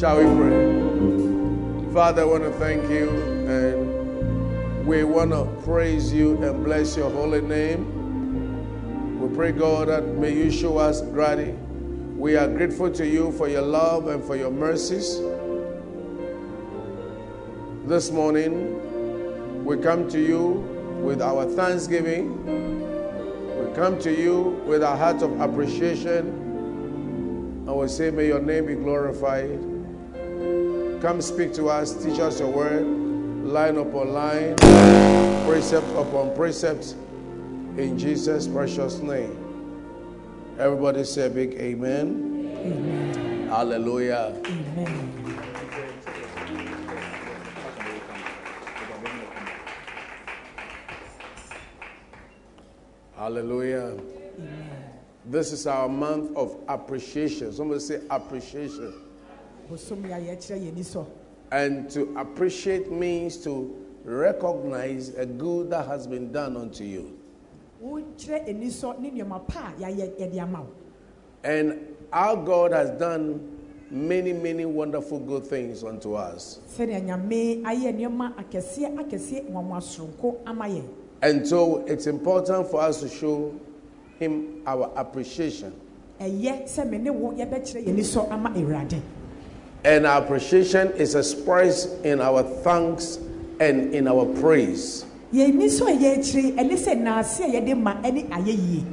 Shall we pray? Father, I want to thank you and we want to praise you and bless your holy name. We pray, God, that may you show us gratitude. We are grateful to you for your love and for your mercies. This morning, we come to you with our thanksgiving. We come to you with a heart of appreciation. And we say, May your name be glorified. Come speak to us, teach us your word, line upon line, precept upon precept, in Jesus' precious name. Everybody say a big amen. Amen. Hallelujah. Amen. Hallelujah. This is our month of appreciation. Somebody say appreciation. And to appreciate means to recognize a good that has been done unto you. wokyerɛ ani so ne nneɛma pa a yɛayɛ yɛde ama wo And our God has done many, many wonderful good things unto us. sɛdeɛ nyame ayɛ nneɛma akɛseɛ akɛseɛ nwanwa soronko ama yɛn And so it's important for us to show Him our appreciation. And our appreciation is expressed in our thanks and in our praise. so a yɛakyire ɛne sɛ naase a yɛde ma ɛne ayɛyie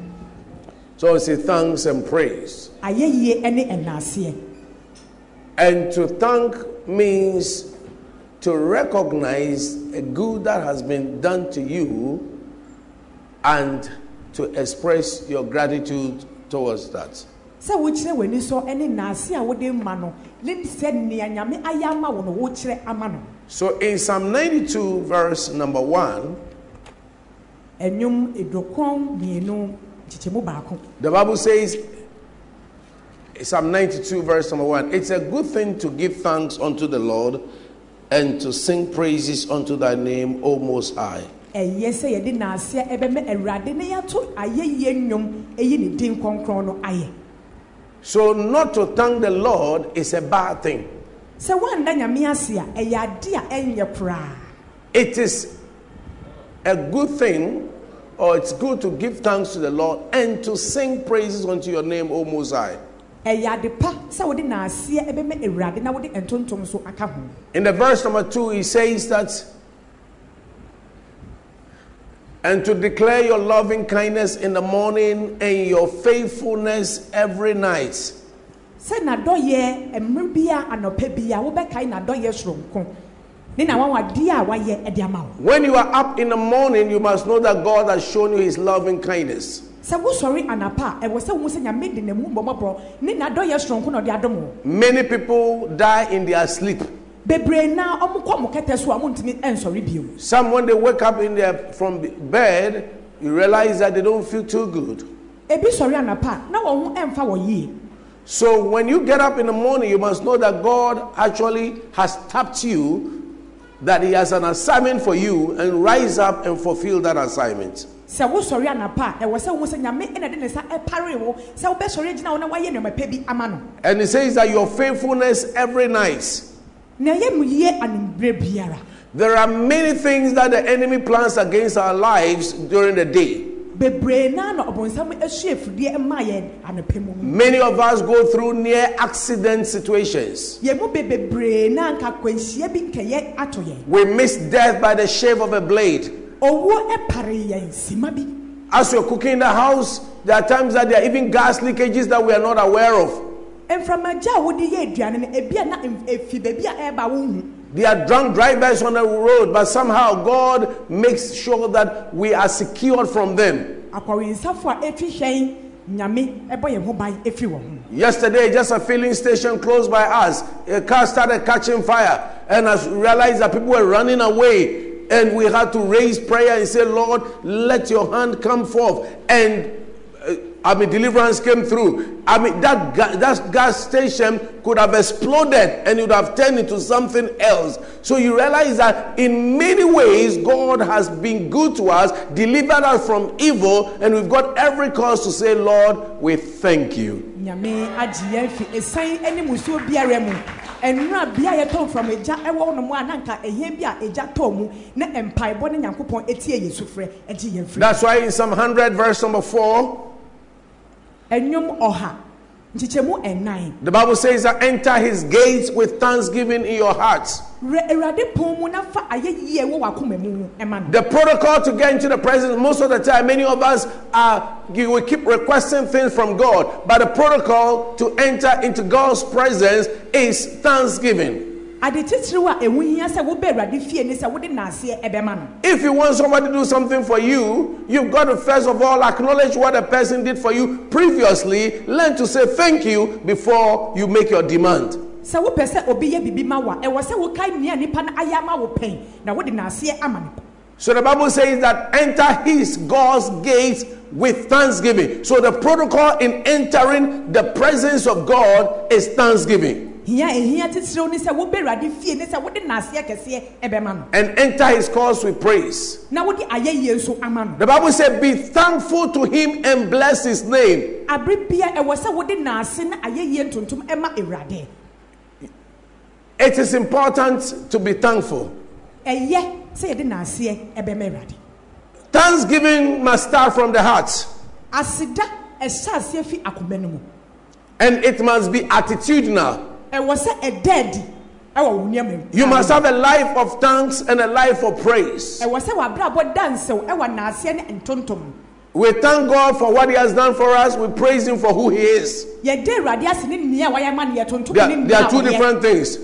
So it's a thanks and praise. ayɛyie ɛne ɛnaaseɛ And to thank means to recognize a good that has been done to you and to express your gratitude towards that. Sɛ wokyerɛ w'ani so ɛne naase a wode ma no ne sɛ nea nyame ayɛ ama wo no wokyerɛ ama no. So in Psalm 92, verse number 1, ɛnwom mmienu kyekyɛmu baako. the Bible says, Psalm 92, verse number 1, it's a good thing to give thanks unto the Lord and to sing praises unto thy name, O Most High. ɛyɛ sɛ yɛde naaseɛ awurade ne yɛato ayɛyie nnwom ɛyi ne din kɔnkrɔn no ayɛ So not to thank the Lord is a bad thing. sɛ woanda nyame ase a ɛyɛ ade a ɛnyɛ koraa It is a good thing, or it's good to give thanks to the Lord and to sing praises unto your name, O Most High. ɛyɛ ade pa sɛ wode naaseɛ ɛbɛmɛ awurade na wode ntontom so aka ho In the verse number two, he says that, and to declare your loving kindness in the morning and your faithfulness every night. sɛ n'adɔyɛ mmerɛ bi anɔpɛ bi wobɛkae n'adɔyɛ soronko ne n'anwanwadeɛ a wayɛ ɛde ama wo When you are up in the morning, you must know that God has shown you his loving kindness. sɛ wosɔre anapa a ɛwɔ sɛ wohu sɛ nyame de n'amu bɔmmɔborɔ ne n'adɔyɛ soronko na ɔde adom wo Many people die in their sleep. Bebree na ɔmokɔ mo kɛtɛ so a montumi ɛnsɔre bio Some, when they wake up in their, from bed, you realize that they don't feel too good. ebi sɔre anapa na wɔn ho ɛmfa wɔ yie So when you get up in the morning, you must know that God actually has tapped you, that He has an assignment for you, and rise up and fulfill that assignment. sɛ wosɔre anapa ɛwɔ sɛ wohu sɛ nyame ɛna de ne nsa ɛpare wo sɛ wobɛsɔre gyina wo na woayɛ nneɔma pɛ bi ama no And it says that your faithfulness every night. Na ɛyɛ mu yie animberɛ biara There are many things that the enemy plans against our lives during the day. bebree naa na ɔbɔnsam asua afidie ma yɛn anɔpɛ mu no Many of us go through near accident situations. yɛn mu be bebree na nka akwanhyia bi nkɛyɛ ato yɛn We miss death by the shave of a blade. owuo ɛpare yɛn sima bi As you're cooking in the house, there are times that there are even gas leakages that we are not aware of. Mframagya a wode yɛ aduane no ebi a na efi baabi a ɛreba There are drunk drivers on the road, but somehow God makes sure that we are secured from them. akɔwensafo a ɛtwi hwɛn nyame ɛbɔ yɛn ho ban ɛfiri wɔn ho Yesterday, just a filling station close by us, a car started catching fire, and I realized that people were running away, and we had to raise prayer and say, Lord, let your hand come forth. And I mean, deliverance came through. I mean, that, ga- that gas station could have exploded and it would have turned into something else. So you realize that in many ways, God has been good to us, delivered us from evil, and we've got every cause to say, Lord, we thank you. nyame agye yɛn fi ɛsan ne musuo biara mu nnura bea yɛtɔn from egya ɛwɔ a na nka ehia bi a egya tɔɔ mu na mpaebɔ ne nyankopɔn etie yɛ sufrɛ ɛgye yɛn firi That's why in Psalm 100, verse number 4, ɛnwom ɔha nkyekyɛmu ɛnan the Bible says that enter his gates with thanksgiving in your hearts. rɛ awurade pɔn mu na fa ayɛyie wɔ w'akoma mu ɛma no The protocol to get into the presence, most of the time, many of us are, you will keep requesting things from God, but the protocol to enter into God's presence is thanksgiving. Ade titiriw a ɛho hia sɛ wobɛ awurade fie ne sɛ wode naaseɛ ɛbɛma no If you want somebody to do something for you, you've got to first of all acknowledge what the person did for you previously. Learn to say thank you before you make your demand. sɛ wopɛ sɛ obi yɛ biribi ma wo a ɛwɔ sɛ wokae nea nipa no ayɛ ama wo pɛn na wode naaseɛ ama nipa So the Bible says that enter his God's gates with thanksgiving. So the protocol in entering the presence of God is thanksgiving. Hia ehia titiriw ne sɛ wobɛ awurade fie ne sɛ wode naaseɛ kɛseɛ ɛbɛma no And enter his courts with praise. na wode ayɛyie nso ama no The Bible says, Be thankful to him and bless his name. abere bia ɛwɔ sɛ wode naase ne ayɛyie ntontom ɛma awurade It is important to be thankful. ɛyɛ sɛ yɛde naaseɛ ɛbɛma awurade Thanksgiving must start from the heart. aseda ɛhyɛ aseɛ fi akoma no mu And it must be attitudinal. Ɛwɔ sɛ ɛda adi ɛwɔ wo nneɛma mu You must have a life of thanks and a life of praise. ɛwɔ sɛ w'abrabɔ da nsew ɛwɔ naaseɛ ne ntontom We thank God for what He has done for us. We praise Him for who He is. yɛde awurade ase ne nea wayɛ ma no yɛtontom There, there are two different things.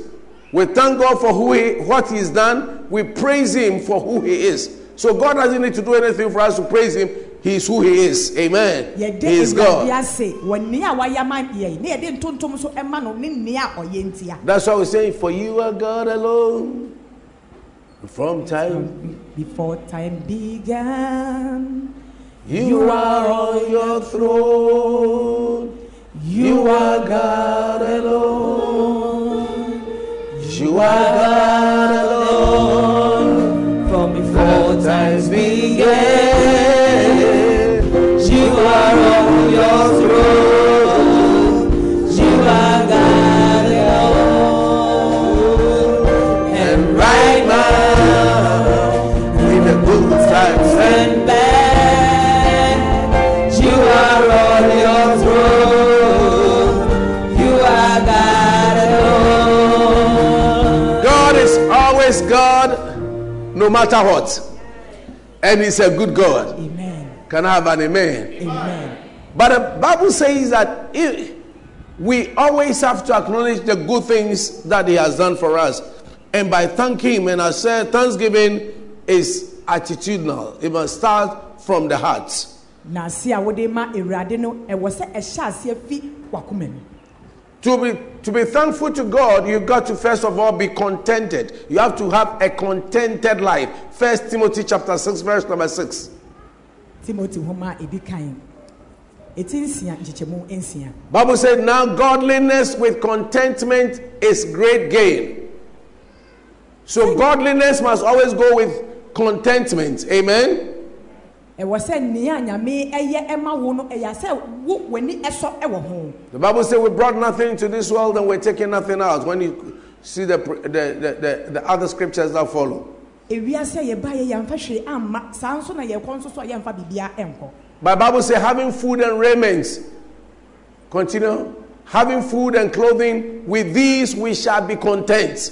We thank God for who he, what He's done. We praise Him for who He is. So God doesn't need to do anything for us to praise Him. He is who He is. Amen. He is God. ase wɔ nea wayɛ ma yɛ ne yɛde ntontom so ɛma no ne nea ɔyɛ ntia That's why we say, For you are God alone. From time before time began you are on your throne. You are God alone. You are God no matter what. And He's a good God. amen Can I have an amen? amen But the Bible says that we always have to acknowledge the good things that He has done for us. And by thanking Him, and I said, thanksgiving is attitudinal, it must start from the heart. To be, to be thankful to God, you've got to first of all be contented. You have to have a contented life. First Timothy chapter 6, verse number 6. timothy homa a ɛdi kan ɛti nsia Bible said, now godliness with contentment is great gain. So godliness must always go with contentment. Amen. Ɛwɔ sɛ nea nyame ɛyɛ ɛma wo no ɛyɛ sɛ wo w'ani ɛsɔ ɛwɔ ho The Bible said we brought nothing into this world and we're taking nothing out. When you see the, the, the, the, the other scriptures that follow. ewiase a yɛba yɛ yɛmfa hwee amma saa nso na yɛkɔ nso so a yɛmfa biribia ɛnkɔ But Bible say having food and raiment. Continue. Having food and clothing, with these we shall be content.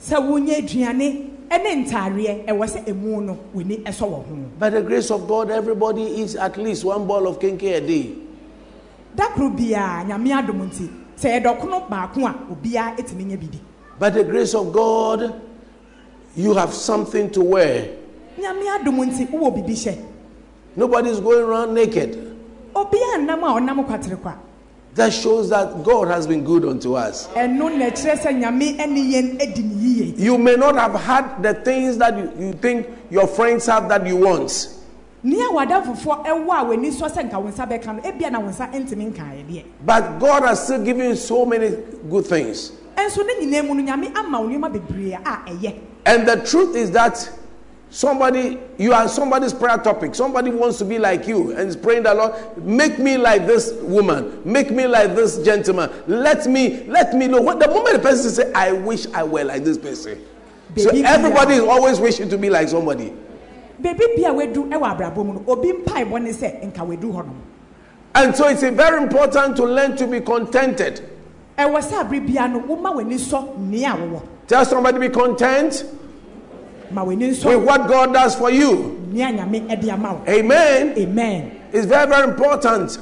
sɛ wonya aduane ɛne ntaareɛ ɛwɔ sɛ emu no w'ani ɛsɔ wɔ ho By the grace of God, everybody eats at least one bowl of kenke a day. da koro biara nyame adom nti sɛ yɛdɔkono baako a obiara ɛtumi nya bi di By the grace of God, you have something to wear. nyame adom nti wowɔ biribi hyɛ Nobody's going around naked. obiara nnam a ɔnam kwatere kwa That shows that God has been good unto us. ɛno na ɛkyerɛ sɛ nyame ɛne yɛn adi ne yie You may not have had the things that you, you think your friends have that you want. nea wada fofoɔ ɛwɔ a w'ani sɔ sɛ nka wo nsa bɛka no ebia na wo nsa ntumi nkaeɛ deɛ But God has still given you so many good things. ɛnso ne nyinaa mu no nyame ama wo nneɛma bebree a ɛyɛ And the truth is that Somebody, you are somebody's prayer topic. Somebody wants to be like you and is praying the Lord, make me like this woman, make me like this gentleman. Let me, let me know. What the moment the person say, I wish I were like this person. So everybody is always wishing to be like somebody. beebi bia wedu ɛwɔ abrabɔ mu no obi mpaebɔ ne sɛ nka wedu hɔ And so it's very important to learn to be contented. ɛwɔ sɛ abere bia no woma w'ani sɔ nea a wɔwɔ Tell somebody be content with what God does for you. nea nyame ɛde ama wo Amen. amen It's very, very important.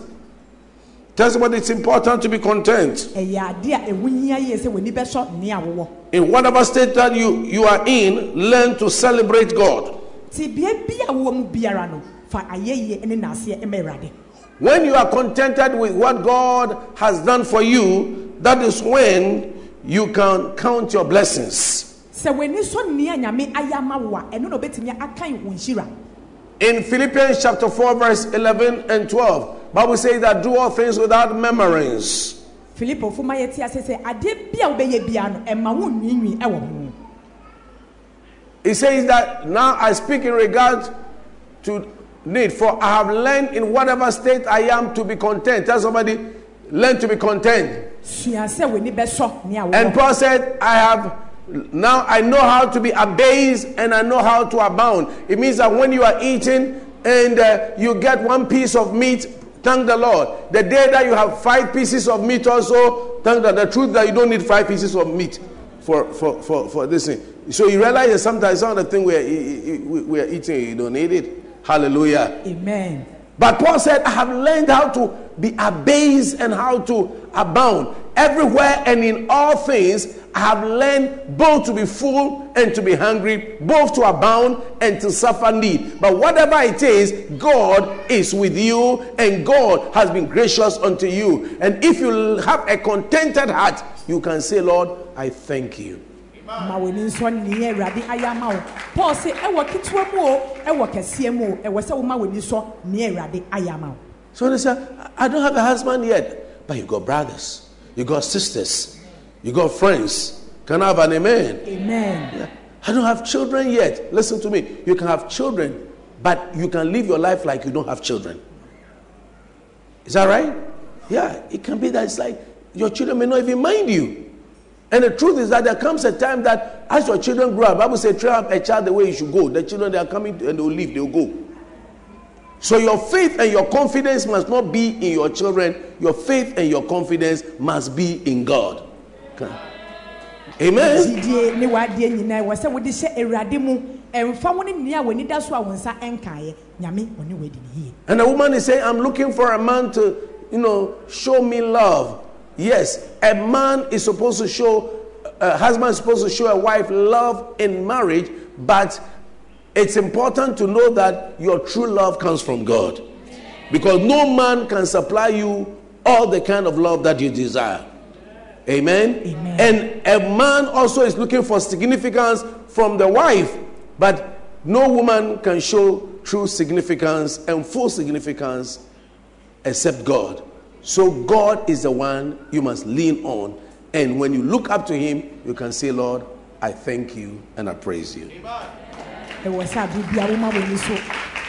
Tell somebody it's important to be content. ɛyɛ ade a ɛho hia yie sɛ w'ani bɛsɔ nea wɔwɔ In whatever state that you, you are in, learn to celebrate God. ti bea bi a wɔwɔ mu biara no fa ayɛyie ne n'aseɛ ɛma awurade When you are contented with what God has done for you, that is when you can count your blessings. Sɛ w'ani sɔ nea nyame ayɛ ama wo a ɛno na obɛtumi akan wo nhyira In Philippians chapter 4, verse 11 and 12, Bible says that do all things without murmurings. filipo foma yɛ ase sɛ adeɛ bi a wobɛyɛ bia no ɛma wo nwiinwii ɛwɔ ho It says that now I speak in regard to need, for I have learned in whatever state I am to be content. Tell somebody, learn to be content. sua sɛ w'ani bɛsɔ nea And Paul said, I have now I know how to be abased and I know how to abound. It means that when you are eating and uh, you get one piece of meat, thank the Lord. The day that you have five pieces of meat, also thank the, the truth that you don't need five pieces of meat for, for, for, for this thing. So you realize that sometimes some of the thing we are, we are eating, you don't need it. Hallelujah. amen But Paul said, I have learned how to be abased and how to abound. Everywhere and in all things, I have learned both to be full and to be hungry, both to abound and to suffer need. But whatever it is, God is with you and God has been gracious unto you. And if you have a contented heart, you can say, Lord, I thank you. ma w'ani nsɔ nea awurade ayɛ ama wo paul sɛ ɛwɔ ketewa mu o ɛwɔ kɛseɛ mu o ɛwɔ sɛ woma w'ani sɔ nea awurade ayɛ ama wo So they say, I don't have a husband yet, but you got brothers, you got sisters, you got friends. Can I have an amen? amen Yeah. I don't have children yet. Listen to me. You can have children, but you can live your life like you don't have children. Is that right? Yeah, it can be that it's like your children may not even mind you. And the truth is that there comes a time that as your children grow up, Bible says, train up a child the way you should go. The children they are coming and they'll leave, they'll go. So your faith and your confidence must not be in your children. Your faith and your confidence must be in God. Amen. And the woman is saying, I'm looking for a man to, you know, show me love. Yes, a man is supposed to show, a husband is supposed to show a wife love in marriage, but it's important to know that your true love comes from God. Because no man can supply you all the kind of love that you desire. Amen? Amen. And a man also is looking for significance from the wife, but no woman can show true significance and full significance except God. So God is the one you must lean on. And when you look up to Him, you can say, Lord, I thank you and I praise you. Woma w'ani so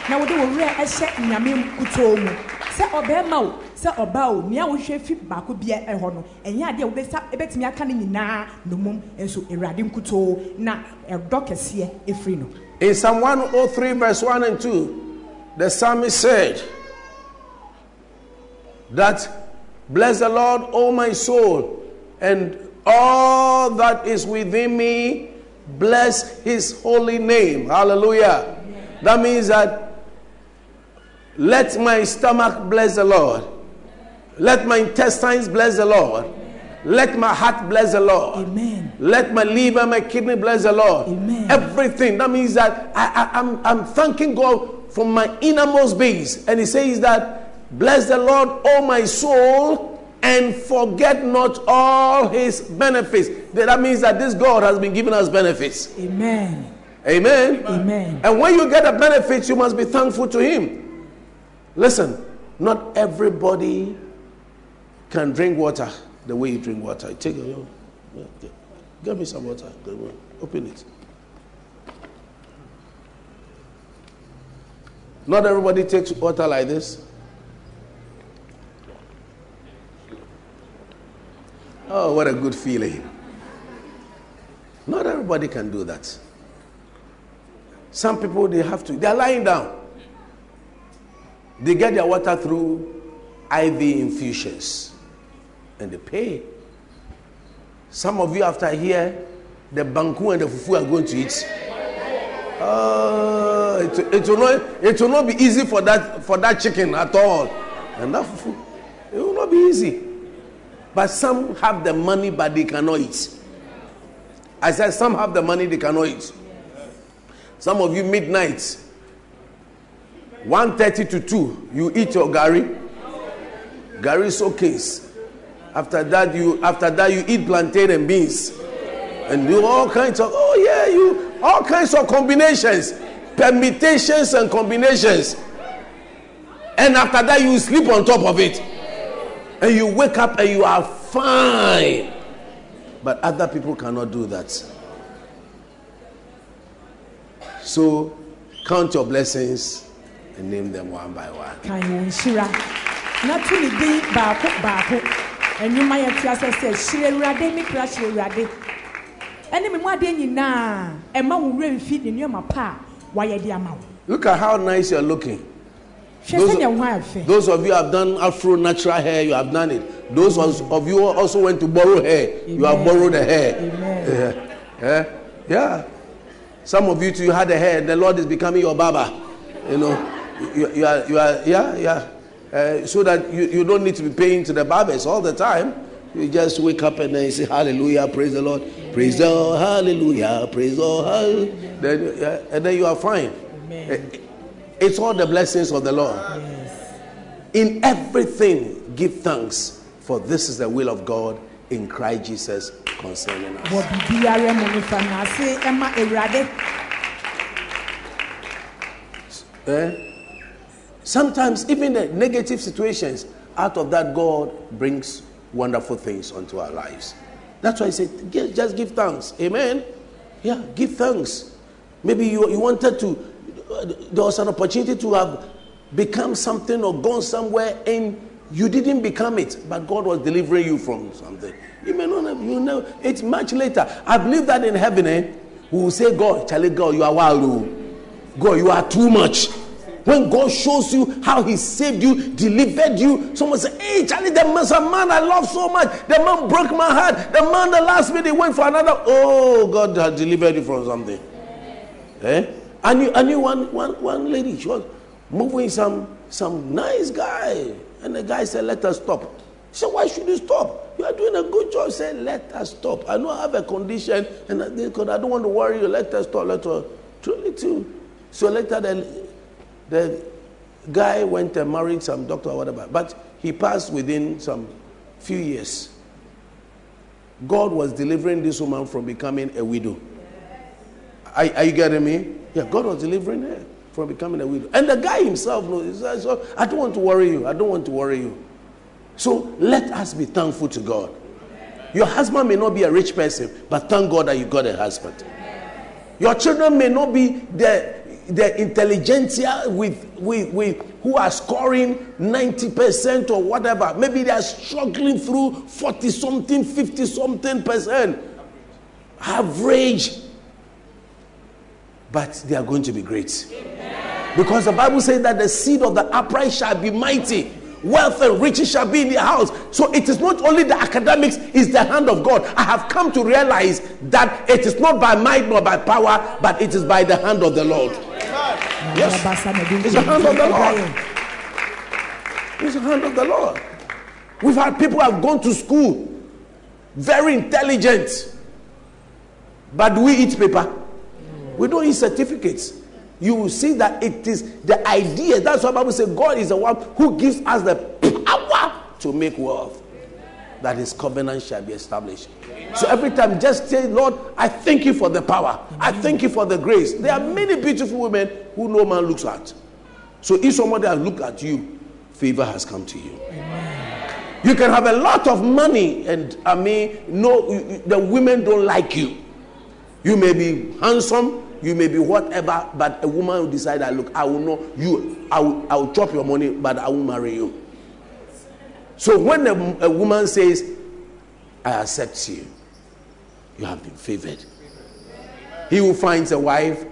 na ɛhyɛ nyame mu sɛ ɔbɛrima o sɛ ɔbaa o nea wohwɛ fi baako ɛhɔ no. Ɛnyɛ adeɛ a wobɛsa ɛbɛtumi aka no nyinaa nso awurade nkutoo na ɛdɔ kɛseɛ ɛfiri no In Psalm 103, verse 1 and 2, the psalmist said that, Bless the Lord, O my soul, and all that is within me, bless his holy name. Hallelujah. That means that let my stomach bless the Lord, let my intestines bless the Lord, let my heart bless the Lord. amen Let my liver, my kidney bless the Lord. Amen. Everything. That means that I, I, I'm, I'm thanking God from my innermost base. And He says that, Bless the Lord, O my soul, and forget not all His benefits. That means that this God has been giving us benefits. amen Amen. amen And when you get the benefits, you must be thankful to Him. Listen, not everybody can drink water the way you drink water. Take it. Get me some water. Open it. Not everybody takes water like this. Oh, what a good feeling. Not everybody can do that. Some people, they have to, they're lying down. They get their water through IV infusions and they pay. Some of you, after here, the banku and the fufu are going to eat. Uh, it, it, will not, it will not be easy for that, for that chicken at all. And that fufu, it will not be easy. But some have the money, but they cannot eat. I said, some have the money, they cannot eat. Some of you, midnight, 1.30 to 2, you eat your gari. Gari showcase. After that, you after that you eat plantain and beans. And do all kinds of oh yeah, you all kinds of combinations, permutations and combinations. And after that, you sleep on top of it. And you wake up and you are fine. But other people cannot do that. So count your blessings and name them one by one. kan wɔn nhyira na to ne din baako baako ɛnwoma yɛ te asɛ sɛ hyira awurade me kra hyira awurade ɛne me mu adeɛ nyinaa ɛma wo werɛ mfi ne nneɛma pa a wayɛ de ama wo Look at how nice you're looking. Those- sɛdeɛ wo ho ayɛ fɛ Those of you have done afro natural hair, you have done it. Those of of you also went to borrow hair, you have borrowed the hair. Amen. Yeah. yeah. Yeah. Some of you too had the hair. The Lord is becoming your barber. You know, you, you are, you are, yeah, yeah. Uh, so that you, you don't need to be paying to the barbers all the time. You just wake up and then you say, Hallelujah, praise the Lord, praise the Lord, Hallelujah, praise the Lord. hall-" Then, yeah, and then you are fine. Eh, It's all the blessings of the Lord. In everything, give thanks, for this is the will of God in Christ Jesus concerning us. wɔ biribiara mu no fa n'ase ɛma awurade Eh? Sometimes, even the negative situations, out of that, God brings wonderful things onto our lives. That's why I said, "Gi- just give thanks. Amen. Yeah, give thanks. Maybe you, you wanted to, there was an opportunity to have become something or gone somewhere and you didn't become it, but God was delivering you from something. You may not have, you know, it's much later. I believe that in heaven, eh, we will say, God, Charlie, God, you are wild. oh. God, you are too much. When God shows you how He saved you, delivered you, someone say, Hey, Charlie, man, some man I love so much. The man broke my heart. The man, the last minute, went for another. Oh, God has delivered you from something. Eh? I knew, I knew one, one, one lady, she was moving some, some nice guy. And the guy said, Let us stop. She said, Why should you stop? You are doing a good job. He said, Let us stop. I know I have a condition, and I, I don't want to worry you. Let us stop. Let us. Truly, too. So later, the, the guy went and married some doctor or whatever. But he passed within some few years. God was delivering this woman from becoming a widow. Are, are you getting me? Yeah, God was delivering her from becoming a widow. And the guy himself knows. So I don't want to worry you. I don't want to worry you. So let us be thankful to God. Your husband may not be a rich person, but thank God that you got a husband. Your children may not be the, the intelligentsia with, with, with who are scoring 90% or whatever. Maybe they are struggling through 40 something, 50 something percent. Average. But they are going to be great. Because the Bible says that the seed of the upright shall be mighty. Wealth and riches shall be in their house. So it is not only the academics, it's the hand of God. I have come to realize that it is not by might nor by power, but it is by the hand of the Lord. Yes. It's the hand of the Lord. It's the hand of the Lord. We've had people have gone to school, very intelligent, but do we eat paper? We don't need certificates. You will see that it is the idea. That's why Bible says God is the one who gives us the power to make wealth. That his covenant shall be established. So every time, just say, Lord, I thank you for the power. I thank you for the grace. There are many beautiful women who no man looks at. So if somebody has looked at you, favor has come to you. You can have a lot of money, and I mean, no, the women don't like you. You may be handsome, you may be whatever, but a woman will decide that look, I will not you, I will, I will chop your money, but I will marry you. So when a, a woman says, I accept you, you have been favored. He who finds a wife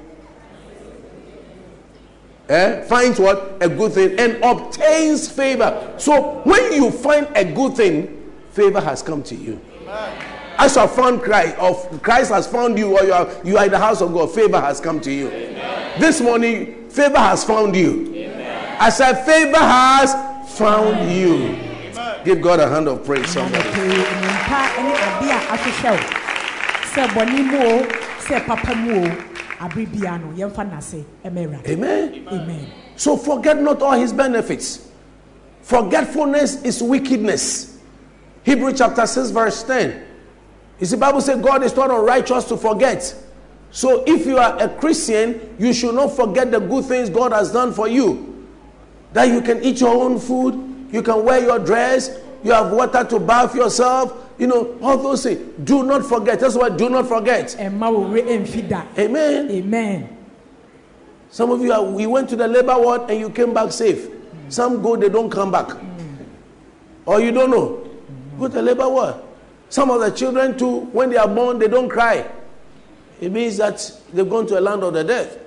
eh, finds what? A good thing and obtains favor. So when you find a good thing, favor has come to you. As you have found Christ, or Christ has found you, or you are, you are in the house of God, favor has come to you. This morning, favor has found you. I said, favor has found you. Give God a hand of praise, somebody. anɔpɛ nimpa ne ade a ahwehwɛ wo sɛ bɔne mu o sɛ papa mu o abere bia no yɛmfa n'ase ɛma awurade Amen. amen So forget not all his benefits. Forgetfulness is wickedness. Hebrew chapter 6, verse 10. You see, Bible says God is not unrighteous to forget. So if you are a Christian, you should not forget the good things God has done for you. That you can eat your own food, you can wear your dress, you have water to bath yourself, you know, all those things. Do not forget. That's why do not forget. ɛmma wo werɛ ɛmfi da Amen. amen Some of you are, we went to the labor ward and you came back safe. Some go, they don't come back. Mm. Or you don't know. Go to the labor ward. Some of the children too, when they are born, they don't cry. It means that they've gone to a land of the dead.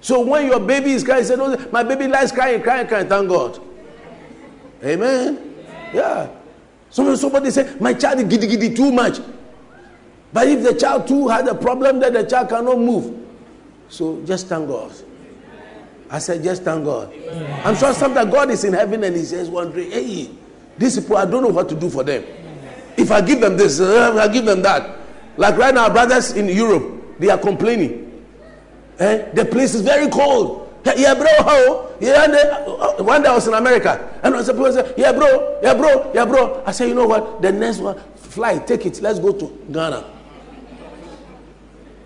So when your baby is crying, say, no, my baby lies crying, crying, crying, thank God. Amen. Yeah. Somebody, somebody say, my child is giddy giddy too much. But if the child too had a problem that the child cannot move, so just thank God. I said, just thank God. I'm sure sometimes God is in heaven and He says, wondering, hey, these people, I don't know what to do for them. If I give them this, uh, I give them that. Like right now, brothers in Europe, they are complaining. Eh? The place is very cold. Yeah, bro, how? Yeah, uh, one day I was in America, and I was say, yeah, bro, yeah, bro, yeah, bro. I said, you know what? The next one, fly, take it. Let's go to Ghana.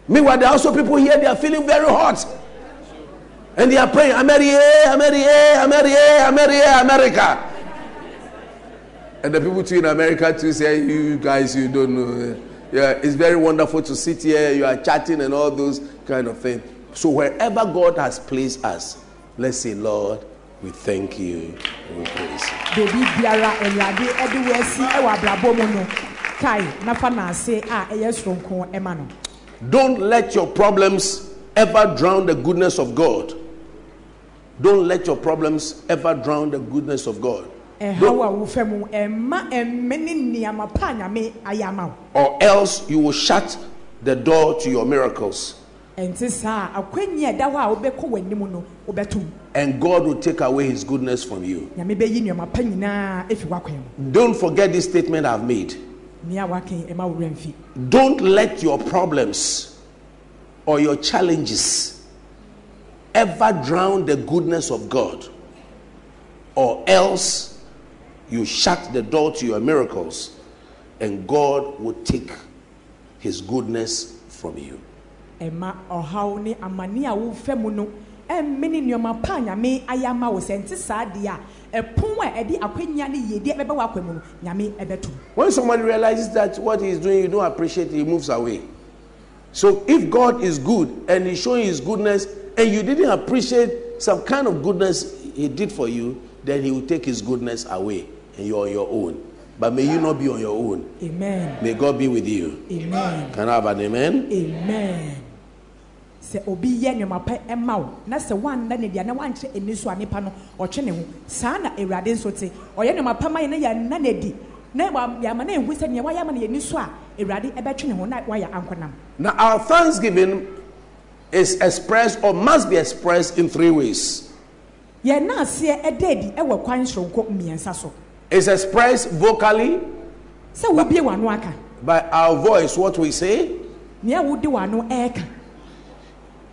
Meanwhile, there are also people here, they are feeling very hot. And they are praying, America, America, America, America, America. And the people too in America too say, you guys, you don't know. Yeah, it's very wonderful to sit here, you are chatting and all those kind of things. So wherever God has placed us, let's say, Lord, we thank you we praise you. beebi biara awurade ɛde wo asi ɛwɔ abrabɔ mu no kae nafa n'ase a ɛyɛ soronko ɛma no Don't let your problems ever drown the goodness of God. Don't let your problems ever drown the goodness of God. Ɛhaw a wofɛ mu ɛmma ɛmme ne nneɛma pa a nyame ayɛ ama wo. Or else you will shut the door to your miracles. Ɛnti saa akwanyi a ɛda hɔ a wobɛkɔ w'anim no wobɛtom. And God will take away his goodness from you. nyame bɛyi nneɛma pa nyinaa ɛfi w'akwan mu. Don't forget this statement I've made. nea waka ɛma wo werɛ mfi. Don't let your problems or your challenges ever drown the goodness of God, or else you shut the door to your miracles and God will take his goodness from you. ɛma ɔhaw ne amane a wofɛ mu no ɛmme ne nneɛma pa a nyame ayɛ ama wo sɛ nte saa deɛ a ɛpon a ɛde akwanya ne yiedie bɛbɛ w'akwan mu no nyame ɛbɛtom When somebody realizes that what he is doing, you don't appreciate it, he moves away. So if God is good and he's showing his goodness and you didn't appreciate some kind of goodness he did for you, then he will take his goodness away and you're on your own. But may you not be on your own. amen. May God be with you. amen. Can I have an amen? amen. Sɛ obi yɛ nneɛma pa ɛma wo. Na sɛ woanna ne deɛ na woankyerɛ ani so a nipa no ɔtwe ne ho. Saa na awurade nso te ɔyɛ nneɛma pa ma yɛ na yɛnna n'adi na yɛama na ɛhu sɛ neɛ wayɛ ama no yɛni so a awurade ɛbɛtwe ne ho na wayɛ ankonam. Now, our thanksgiving is expressed or must be expressed in three ways. Yɛn na aseɛ ɛda adi ɛwɔ kwan soronko mmiɛnsa so it's expressed vocally sɛ wobie w'ano aka by our voice, what we say, nea wode w'ano ɛɛka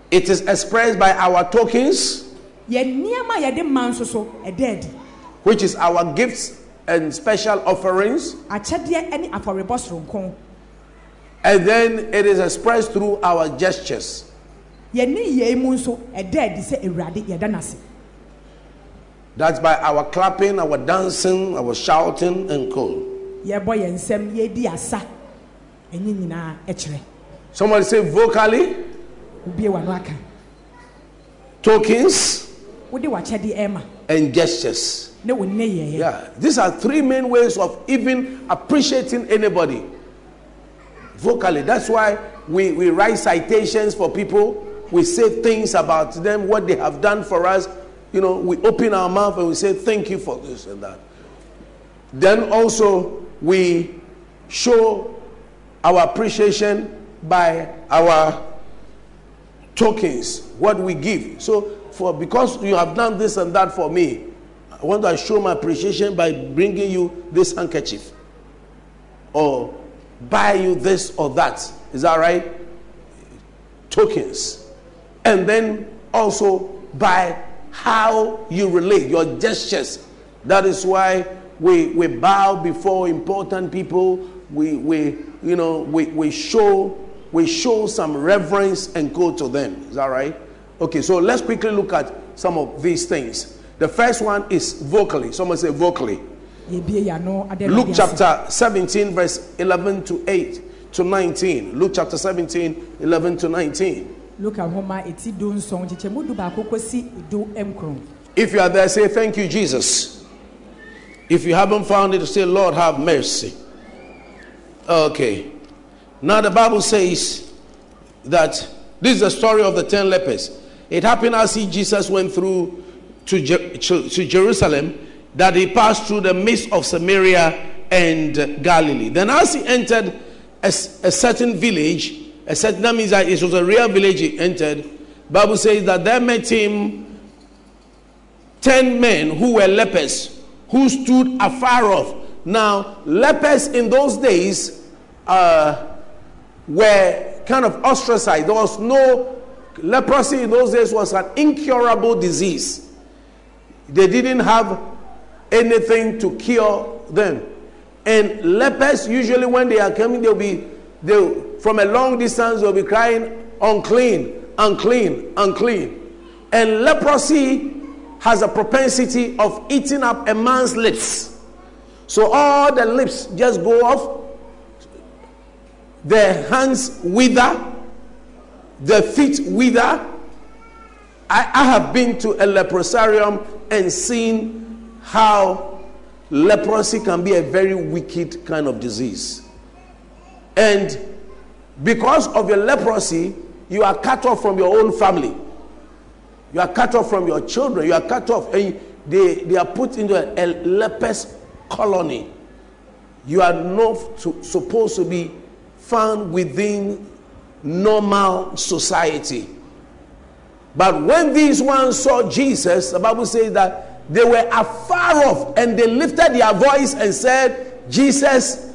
it is expressed by our tokens. yɛn nneɛma a yɛde ma nso so ɛda adi which is our gifts and special offerings. akyɛdeɛ ne afɔrebɔ soronko And then it is expressed through our gestures. yɛn ne yɛn mu nso ɛda adi sɛ awurade yɛda n'ase That's by our clapping, our dancing, our shouting, and co. yɛbɔ yɛn nsɛm yɛdi asa ɛnyɛ nyinaa ɛkyerɛ Somebody say vocally, wobie w'ano aka tokens wode w'akyɛde ɛma and gestures. ne wo nnɛ yɛyɛ Yeah, these are three main ways of even appreciating anybody vocally. That's why we, we write citations for people. We say things about them, what they have done for us. You know, we open our mouth and we say, Thank you for this and that. Then also, we show our appreciation by our tokens, what we give. So, for because you have done this and that for me, I want to show my appreciation by bringing you this handkerchief or buy you this or that. Is that right? Tokens. And then also by how you relate, your gestures. That is why we, we bow before important people. We, we you know, we, we show we show some reverence and go to them. Is that right? Okay, so let's quickly look at some of these things. The first one is vocally. Someone say vocally. yɛbie yɛano ada Luke chapter 17, verse 11 to 8 to 19. Luke chapter 17, 11 to 19. Luka nhoma ɛti do nson kyekyɛmu du baako kɔsi du If you are there, say, Thank you, Jesus. If you haven't found it, say, Lord, have mercy. Okay. Now the Bible says that this is the story of the ten lepers. It happened as he, Jesus went through to, Je- to, to Jerusalem that he passed through the midst of Samaria and Galilee. Then as he entered a certain village, certain that means that it was a real village he entered. Bible says that there met him ten men who were lepers who stood afar off. Now, lepers in those days uh, were kind of ostracized. There was no leprosy in those days was an incurable disease. They didn't have anything to cure them. And lepers usually when they are coming, they'll be they from a long distance they'll be crying, unclean, unclean, unclean. And leprosy has a propensity of eating up a man's lips. So all the lips just go off, the hands wither, the feet wither. I, I have been to a leprosarium and seen how leprosy can be a very wicked kind of disease. And because of your leprosy, you are cut off from your own family. You are cut off from your children. You are cut off, and they, they are put into a, a leper's colony. You are not to, supposed to be found within normal society. But when these ones saw Jesus, the Bible says that they were afar off and they lifted their voice and said, Jesus,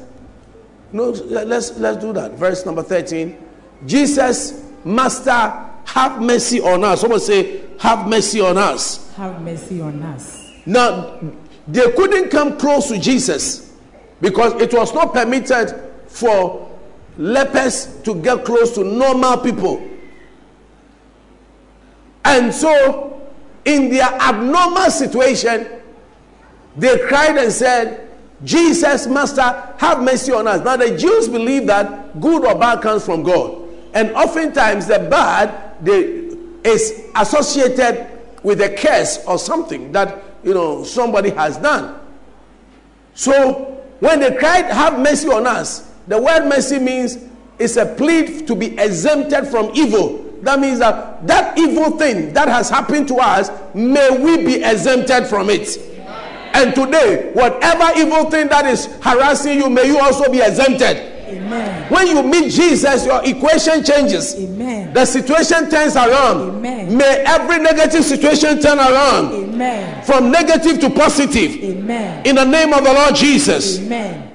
no, let's, let's do that. Verse number 13. Jesus, Master, have mercy on us. Someone say, Have mercy on us. have mercy on us Now, they couldn't come close to Jesus because it was not permitted for lepers to get close to normal people. And so, in their abnormal situation, they cried and said, Jesus, Master, have mercy on us. Now, the Jews believe that good or bad comes from God. And oftentimes, the bad they, is associated with a curse or something that, you know, somebody has done. So, when they cried, Have mercy on us, the word mercy means it's a plea to be exempted from evil. That means that that evil thing that has happened to us, may we be exempted from it. And today, whatever evil thing that is harassing you, may you also be exempted. amen When you meet Jesus, your equation changes. amen The situation turns around. Amen. May every negative situation turn around amen from negative to positive. amen In the name of the Lord Jesus. amen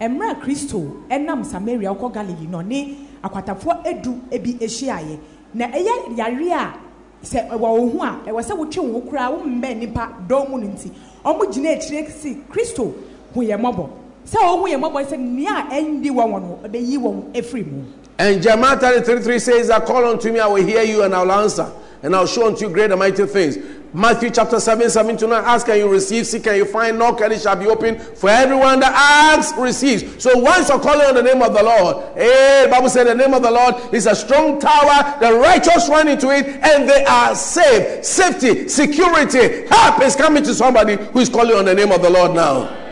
mmerɛ kristo ɛnam samaria wokɔ galilee no ɔne akwatafoɔ edu ebi ahyiaeɛ na ɛyɛ yare a sɛ ɛwɔ wo ho a ɛwɔ sɛ wotwe wo ho koraa wommɛ nipa dɔm mu nti ɔmo gyina akyire si kristo hu yɛ mmɔbɔ sɛ ɔhu yɛ mmɔbɔ sɛ nea ɛndi wɔn no ɔbɛyi wɔn afiri mu And Jeremiah 33 says, I call unto me, I will hear you, and I will answer, and I'll show unto you great and mighty things. Matthew chapter 7, 7 to 9. Ask and you receive, seek and you find, knock and it shall be open. For everyone that asks receives. So once you're calling on the name of the Lord, hey, the Bible said the name of the Lord is a strong tower. The righteous run into it and they are saved. Safety, security, help is coming to somebody who is calling on the name of the Lord now.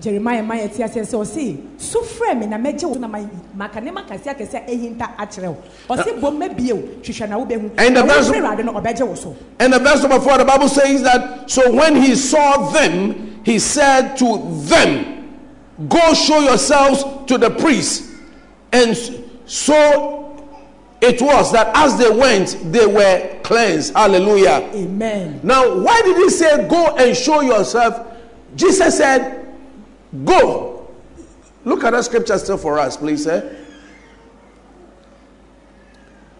Jeremiah ma yɛte aseɛ sɛ ɔse so frɛ me na mɛgye wo so na ma- maka nneɛma kɛseɛ akɛseɛ ɛhinta akyerɛ wo ɔse bom mɛbie hwehwɛ na wobɛhu And the Na verse- wofrɛ Awurade no ɔbɛgye wo so And the verse number four, the Bible says that so when he saw them, he said to them, Go show yourselves to the priest. And so it was that as they went, they were cleansed. Hallelujah. amen Now, why did he say, Go and show yourself? Jesus said, Go. Look at that scripture still for us, please. Eh?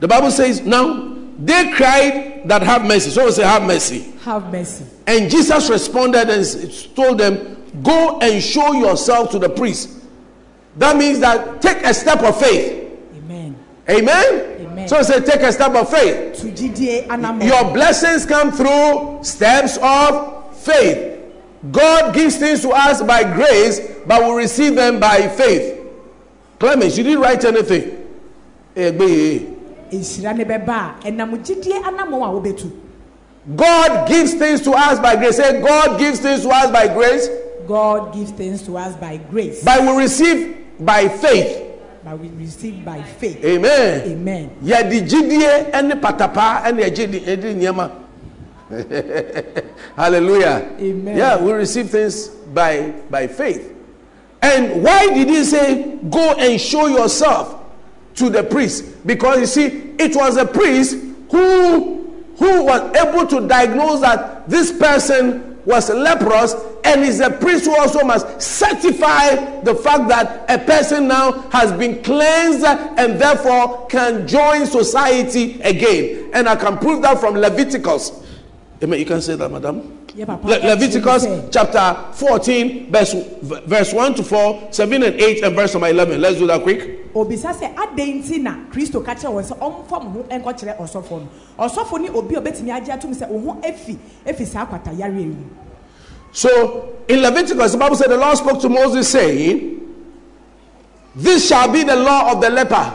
The Bible says, Now they cried that have mercy. So we say, Have mercy. have mercy And Jesus responded and told them, Go and show yourself to the priest. That means that take a step of faith. amen Amen? Amen. So we say, Take a step of faith. Your blessings come through steps of faith. God gives things to us by grace, but we receive them by faith. Clemens, you didn't write anything. Eh, gbe- nhyira ne bɛba a ɛnam gyidie anammɔ a wobɛtu God gives things to us by grace. Say, God gives things to us by grace, god gives things to us by grace but we receive by faith. but we receive by faith Amen. amen yɛde gyidie ne patapaa ɛne ɛgye di ɛdi nneɛma hallelujah. Amen. yeah we receive things by by faith. And why did he say go and show yourself to the priest because you see it was a priest who who was able to diagnose that this person was leprous and is a priest who also must certify the fact that a person now has been cleansed and therefore can join society again. And i can prove that from leviticus Eh, amen you can say that madam Yeah, Papa. Le- Leviticus chapter 14, verse, verse 1 to 4, 7 and 8, and verse number 11. Let's do that quick. obisa sɛ adɛn nti na kristo ka kyerɛ wɔn sɛ ɔmfa mo ho nkɔkyerɛ ɔsɔfo no obi a obɛtumi agye atom sɛ wo ho afi afi saa akwata yareɛ mu So in Leviticus, the Bible said the Lord spoke to Moses, saying, This shall be the law of the leper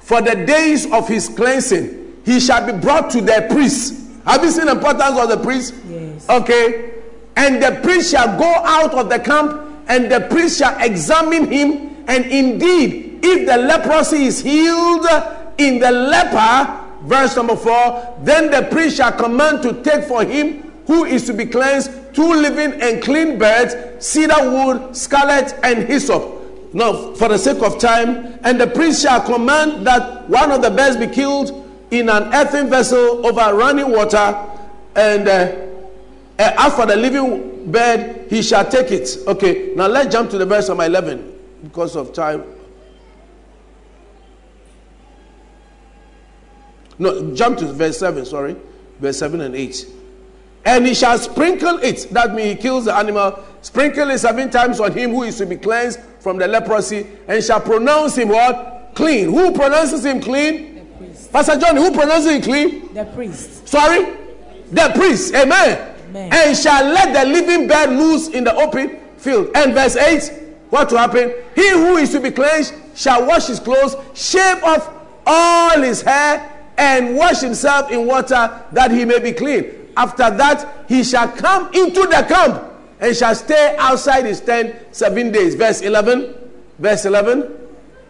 for the days of his cleansing. He shall be brought to the priest. Have you seen the importance of the priest? Yes. Okay. And the priest shall go out of the camp, and the priest shall examine him. And indeed, if the leprosy is healed in the leper, verse number four, then the priest shall command to take for him who is to be cleansed two living and clean birds, cedar wood, scarlet, and hyssop. Now, for the sake of time, and the priest shall command that one of the birds be killed in an earthen vessel over running water, and uh, uh, for the living bird, he shall take it. Okay, now let's jump to the verse number 11 because of time. No, jump to verse 7, sorry. Verse 7 and 8. And he shall sprinkle it. That means he kills the animal. Sprinkle it seven times on him who is to be cleansed from the leprosy. And shall pronounce him what? Clean. Who pronounces him clean? Pastor John, who pronounces him clean? the priest Sorry? The priest. Amen. Amen. And shall let the living bird loose in the open field. And verse 8, what will happen? He who is to be cleansed shall wash his clothes, shave off all his hair, and wash himself in water that he may be clean. After that, he shall come into the camp and shall stay outside his tent seven days. Verse 11. Verse 11.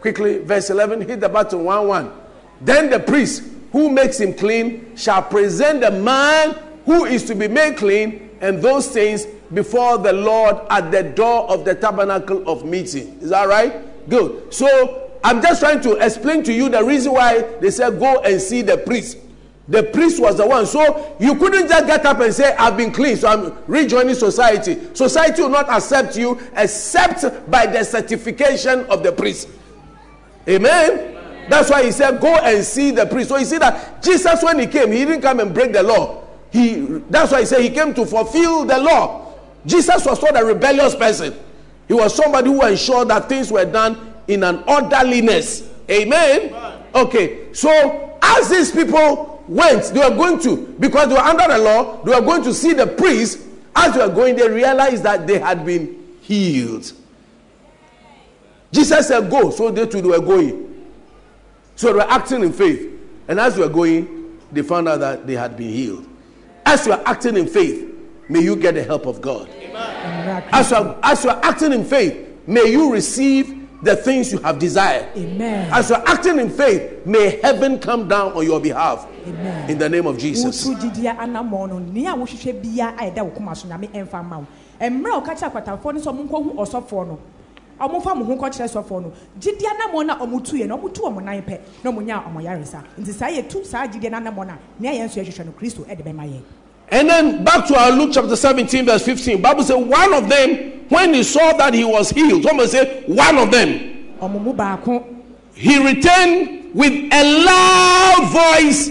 Quickly, verse 11. Hit the button 1 1. Then the priest who makes him clean shall present the man who is to be made clean and those things before the Lord at the door of the tabernacle of meeting. Is that right? Good. So I'm just trying to explain to you the reason why they said go and see the priest. The priest was the one. So you couldn't just get up and say, I've been clean, so I'm rejoining society. Society will not accept you except by the certification of the priest. Amen. That's why he said, Go and see the priest. So you see that Jesus, when he came, he didn't come and break the law. He that's why he said he came to fulfill the law. Jesus was not a rebellious person. He was somebody who ensured that things were done in an orderliness. Amen. Okay. So as these people went, they were going to, because they were under the law, they were going to see the priest. As they were going, they realized that they had been healed. Jesus said, Go. So they too they were going. So they were acting in faith. And as they were going, they found out that they had been healed. As you are acting in faith, may you get the help of God. As you, are, as you are acting in faith, may you receive the things you have desired. Amen. As you are acting in faith, may heaven come down on your behalf. Amen. In the name of Jesus. Wotu gyidie anammɔ no nea a wohwehwɛ bia a ɛda wo koma so nyame ɛmfa mma wo mmerɛ a ɔka kyerɛ akwatafoɔ no sɛ ɔmonkɔhu ɔsɔfoɔ no ɔmofa mo ho nkɔkyerɛ sɔfoɔ no gyidie anammɔ no a ɔmotuiɛ no ɔmotu ɔmo nan pɛ na ɔmonyaa ɔmo yaresa nti saa yɛtu saa gyidie no anammɔ no nea yɛn nso yɛhwehwɛ no kristo ɛde bɛma yɛn And then back to our Luke chapter 17, verse 15. Bible says, one of them, when he saw that he was healed, someone say, one of them, ɔmo mu baako. He returned with a loud voice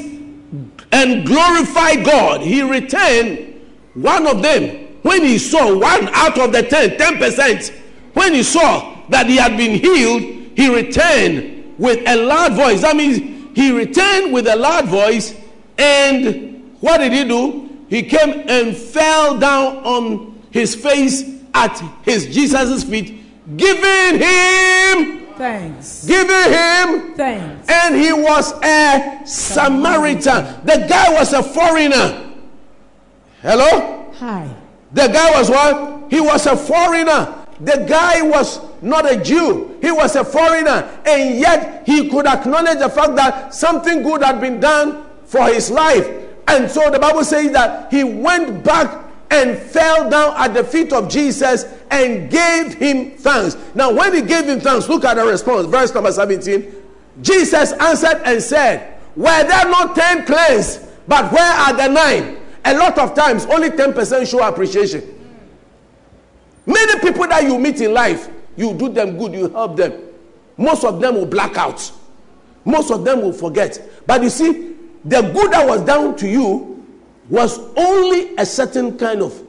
and glorified God. He returned, one of them, when he saw one out of the ten, 10%, when he saw that he had been healed, he returned with a loud voice. That means he returned with a loud voice, and what did he do? He came and fell down on his face at his Jesus' feet, giving him, thanks giving him thanks and he was a Samaritan. The guy was a foreigner. Hello? hi The guy was what? He was a foreigner. The guy was not a Jew. He was a foreigner. And yet he could acknowledge the fact that something good had been done for his life. And so the Bible says that he went back and fell down at the feet of Jesus and gave him thanks. Now, when he gave him thanks, look at the response. Verse number 17. Jesus answered and said, Were there not 10 cleansed? But where are the nine? A lot of times, only 10% show appreciation. Many people that you meet in life, you do them good, you help them. Most of them will black out. Most of them will forget. But you see, the good that was done to you was only a certain kind of,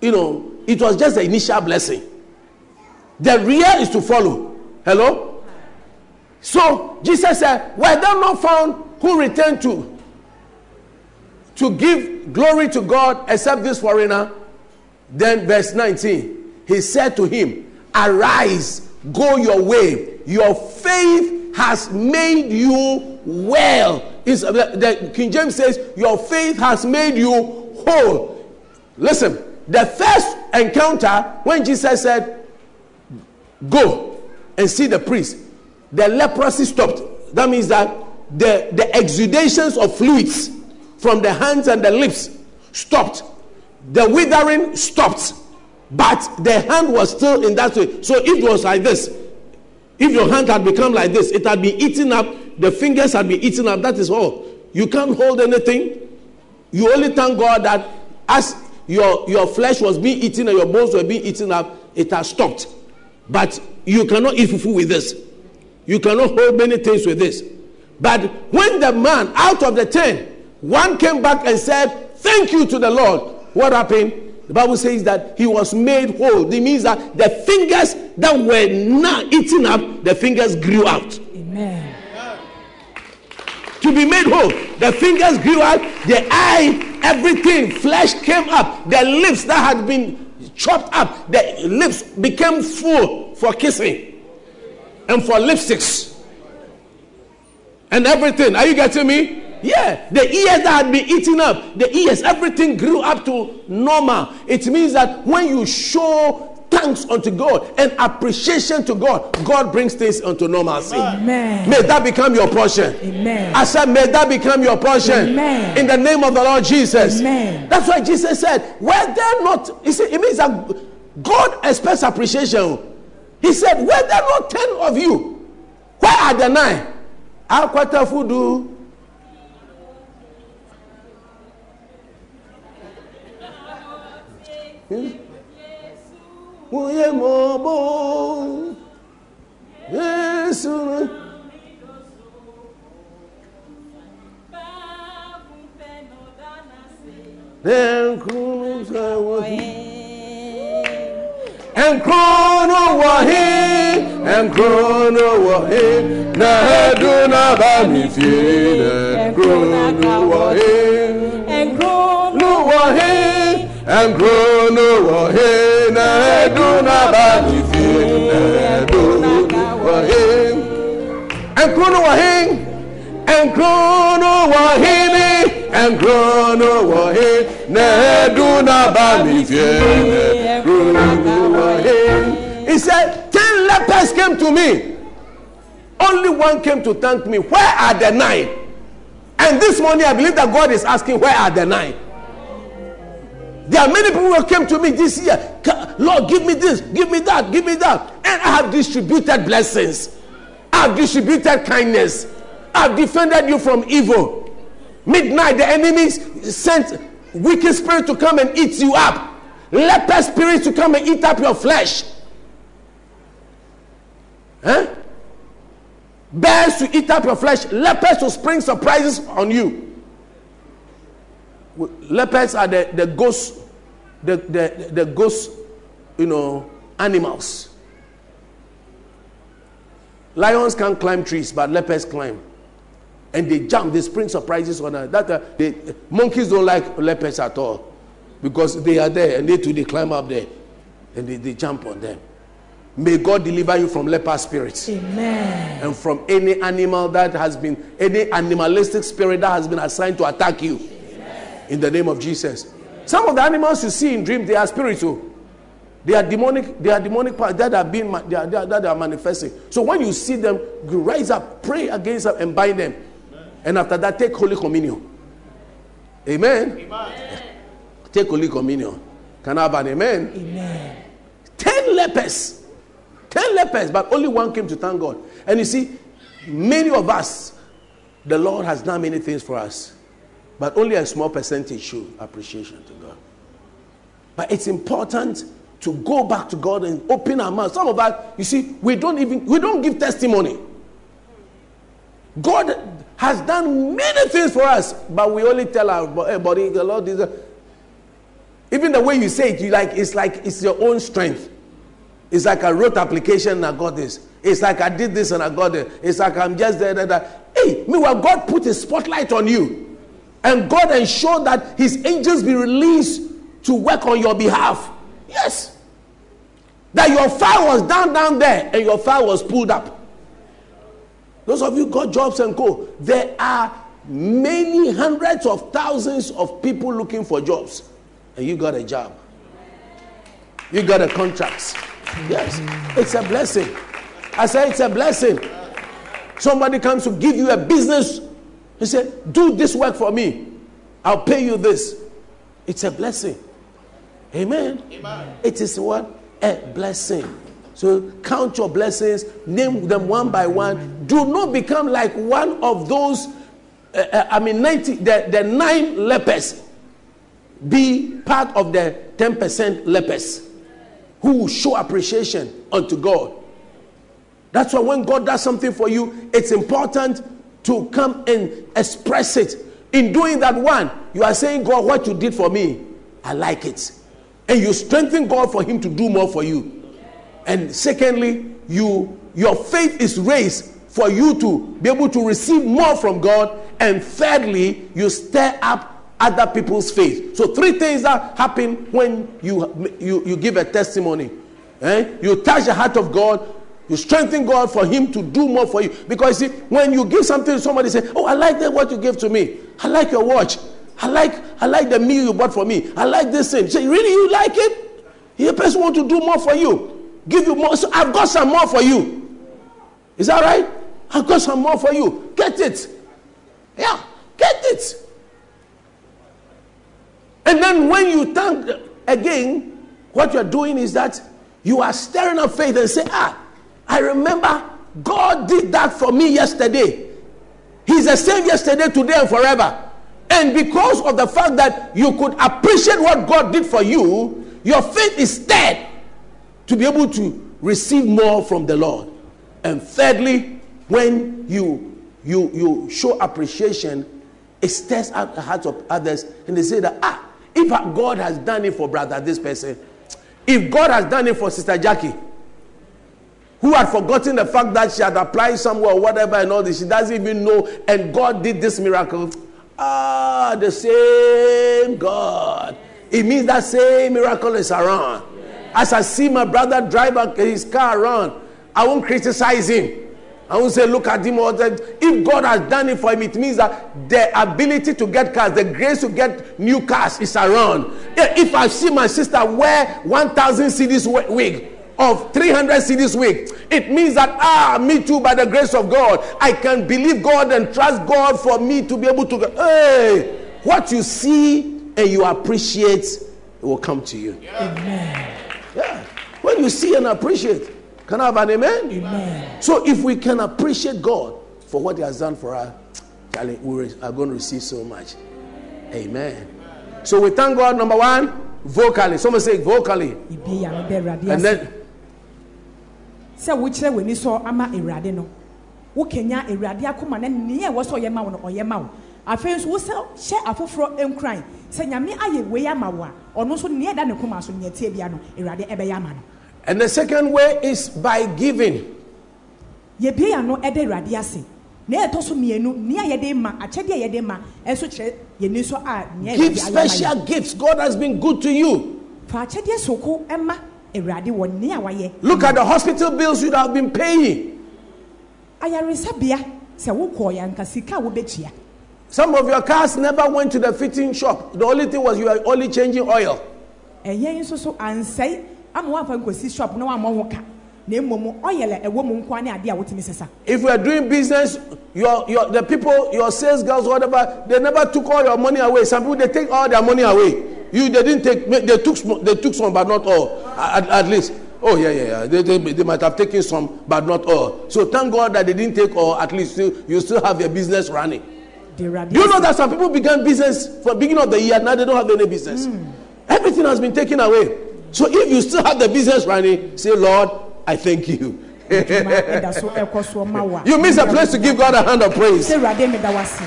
you know, it was just the initial blessing. The real is to follow. Hello? So Jesus said, Were there not found who returned to to give glory to God except this foreigner? Then verse 19, he said to him, Arise, go your way. Your faith has made you well. Is uh, the, the King James says, Your faith has made you whole. Listen, the first encounter when Jesus said, Go and see the priest, the leprosy stopped. That means that the, the exudations of fluids from the hands and the lips stopped. The withering stopped. But the hand was still in that way. So if it was like this, if your hand had become like this, it had been eaten up, the fingers had been eaten up, that is all. You can't hold anything. You only thank God that as your, your flesh was being eaten and your bones were being eaten up, it has stopped. But you cannot eat fufu with this. You cannot hold many things with this. But when the man out of the ten, one came back and said, Thank you to the Lord. What happened? The Bible says that he was made whole. It means that the fingers that were not eaten up, the fingers grew out. amen To be made whole, the fingers grew out, the eye, everything, flesh came up, the lips that had been chopped up, the lips became full for kissing and for lipsticks and everything. Are you getting me? Yeah, the ears that had been eaten up, the ears, everything grew up to normal. It means that when you show thanks unto God and appreciation to God, God brings things unto normalcy. Amen. May that become your portion. Amen. I said, may that become your portion. Amen. In the name of the Lord Jesus. Amen. That's why Jesus said, were there not, you see, it means that God expects appreciation. He said, were there not ten of you? Where are the nine? Akwata fudu. Oye mobo. Yesu. Enkunu wahi, enkunu wahi, na heduna ba mi fie, enkunu wahi, Enkrono wahe na eduna bani fi na eduna wahe. Enkrono wahe. Enkrono wahini. Enkrono wahe na eduna bani fi na eduna wahe. He said, ten lepers came to me. Only one came to thank me. Where are the nine? And this morning, I believe that God is asking, Where are the nine? There are many people who came to me this year. Lord, give me this, give me that, give me that. And I have distributed blessings. I have distributed kindness. I have defended you from evil. Midnight, the enemies sent wicked spirits to come and eat you up. Leper spirits to come and eat up your flesh. Huh? Bears to eat up your flesh. Lepers to spring surprises on you lepers are the, the ghost the, the, the ghost you know animals. Lions can't climb trees but lepers climb. And they jump they spring surprises on us. That uh, they, monkeys don't like lepers at all because they are there and they too they climb up there and they, they jump on them. May god deliver you from leper spirits. Amen. and from any animal that has been any animalistic spirit that has been assigned to attack you in the name of jesus. Some of the animals you see in dreams they are spiritual. They are demonic they are demonic powers that are being they are, they are, that are manifesting. So when you see them you rise up pray against them and bind them. And after that take holy communion. Amen, take holy communion. Can i have an amen? Amen. 10 lepers. 10 lepers, but only one came to thank God. And you see, many of us, the Lord has done many things for us, but only a small percentage show appreciation to God. But it's important to go back to God and open our mouth. Some of us, you see, we don't even we don't give testimony. God has done many things for us, but we only tell our eh, body, the Lord is. Even the way you say it, you like it's like it's your own strength. It's like I wrote application and I got this. It's like I did this and I got it. It's like I'm just there, there, there. Hey, meanwhile, God put a spotlight on you. And God ensured that his angels be released to work on your behalf. Yes. That your file was down, down there, and your file was pulled up. Those of you got jobs and co. There are many hundreds of thousands of people looking for jobs, and you got a job. You got a contract. Yes, it's a blessing. I say it's a blessing. Somebody comes to give you a business. He said, "Do this work for me. I'll pay you this." It's a blessing. Amen. It is what a blessing. So count your blessings, name them one by one. Do not become like one of those. uh, uh, I mean, ninety the, the nine lepers. Be part of the ten percent lepers who show appreciation unto God. That's why when God does something for you, it's important to come and express it. In doing that one, you are saying, God, what you did for me, I like it. And you strengthen God for him to do more for you. And secondly, you your faith is raised for you to be able to receive more from God. And thirdly, you stir up other people's faith. So three things that happen when you you, you give a testimony. Eh? You touch the heart of God, you strengthen God for Him to do more for you. Because see, when you give something to somebody, say, Oh, I like that what you gave to me. I like your watch. I like I like the meal you bought for me. I like this thing. Say, really, you like it? The person want to do more for you. Give you more. So I've got some more for you. Is that right? I've got some more for you. Get it. Yeah, get it. And then when you thank again, what you're doing is that you are stirring up faith and say, Ah, I remember God did that for me yesterday. He's the same yesterday, today, and forever. And because of the fact that you could appreciate what God did for you, your faith is stirred to be able to receive more from the Lord. And thirdly, when you you you show appreciation, it stirs out the hearts of others, and they say that ah, if God has done it for brother this person, if God has done it for sister Jackie, who had forgotten the fact that she had applied somewhere or whatever and all this, she doesn't even know, and God did this miracle. Ah, the same God it means that same miracle is around. As I see my brother drive his car around, I won't criticize him. I won't say, look at him. If God has done it for him, it means that the ability to get cars, the grace to get new cars is around. If I see my sister wear 1,000 cedis wig, of 300 cedis week. It means that, ah, me too, by the grace of God, I can believe God and trust God for me to be able to go. Hey, what you see and you appreciate, it will come to you. Amen. Yeah. When you see and appreciate, can I have an amen? Amen. So if we can appreciate God for what He has done for us, Charlie, we are going to receive so much. Amen. So we thank God, number one, vocally. Someone say vocally. Ibi ya no bɛ Awurade And then Sɛ wokyerɛ w'ani so ama Awurade no, wokanya Awurade akoma na nea ɛwɔ sɛ ɔyɛ ma wo no, ɔyɛ ma wo. Afei nso wosɛ hyɛ afoforɔ nkuran. Sɛ Nyame ayɛ wei ama wo a, ɔno nso nea ɛda ne koma so nea bia no, Awurade ɛbɛyɛ ama no. And the second way is by giving. yɛbie yɛn ano ɛda awurade ase na yɛtɔ so mmienu nea yɛde ma akyɛdeɛ yɛde ma ɛnso kyerɛ yɛn nso a nea Give Awurade ayɛ yɛn. special gifts. God has been good to you. fa akyɛdeɛ soko ɛma awurade wɔ nea wayɛ Look at the hospital bills you have been paying. ayaresabea sɛ wokɔɔ yɛ anka sika Some of your cars never went to the fitting shop. The only thing was you are only changing oil. ɛyɛ nso so ansɛe ama woamfa shop na woammɔ ho ka na mmom ɔyɛlɛ ɛwɔ mu nkoa ne adeɛ a wotumi If you are doing business, your, your the people, your sales girls, whatever, they never took all your money away. Some people they take all their money away. You they didn't take they took they took some but not all. At, at least. Oh yeah, yeah, yeah. They, they, they might have taken some but not all. So thank God that they didn't take all. At least still, you still have your business running. Do you know that some people began business for beginning of the year now they don't have any business. Hmm. Everything has been taken away. So if you still have the business running, say Lord, I thank you. Adwuma ɛda so ɛkɔ so ma wo a You miss a place to give God a hand of praise. sɛ awurade meda wase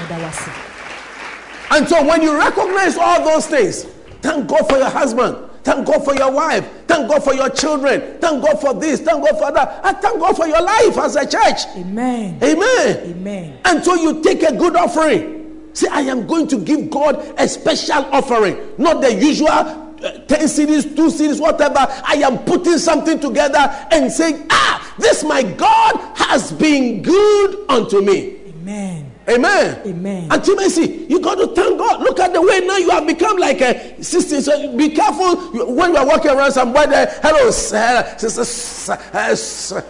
meda wase And so when you recognize all those things, thank God for your husband, thank God for your wife, thank God for your children, thank God for this, thank God for that, and thank God for your life as a church. amen Amen. amen And so you take a good offering. Say, I am going to give God a special offering, not the usual uh, 10 cedis, 2 cedis, whatever. I am putting something together and saying, Ah, this my God has been good unto me. amen Amen. Amen. And Timothy, you got to thank God. Look at the way now you have become like a sister. So be careful when you are walking around. There, hello, sir, sister. uh, sir."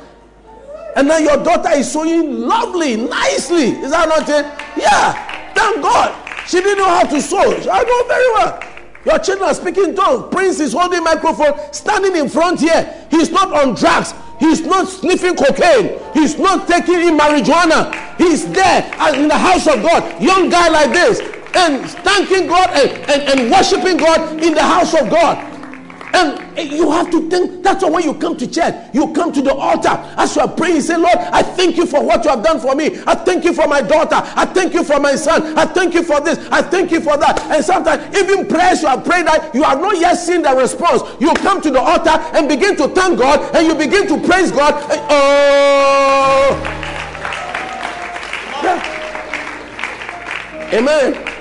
And now your daughter is sewing lovely, nicely. Is that not it? Yeah. Thank God. She didn't know how to sew. I know very well. Your children are speaking tongues. Prince is holding microphone, standing in front here. He's not on drugs. He's not sniffing cocaine. He's not taking in marijuana. He's there in the house of God. Young guy like this. And thanking God and, and, and worshiping God in the house of God. And you have to think that's why you come to church, you come to the altar as you are praying, you say, Lord, I thank you for what you have done for me. I thank you for my daughter. I thank you for my son. I thank you for this. I thank you for that. And sometimes, even prayers you have prayed that you have not yet seen the response. You come to the altar and begin to thank God and you begin to praise God. And- oh, Yeah. Amen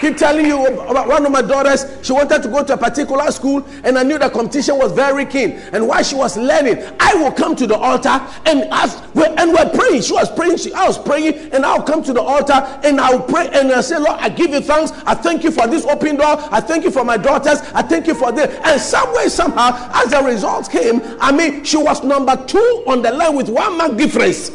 keep telling you about one of my daughters she wanted to go to a particular school and i knew the competition was very keen. And while she was learning i will come to the altar and ask and we're praying. She was praying she, i was praying and i'll come to the altar and i'll pray and i say lord i give you thanks. I thank you for this open door. I thank you for my daughters. I thank you for this. And some way somehow as the results came i mean she was number two on the line with one mark difference.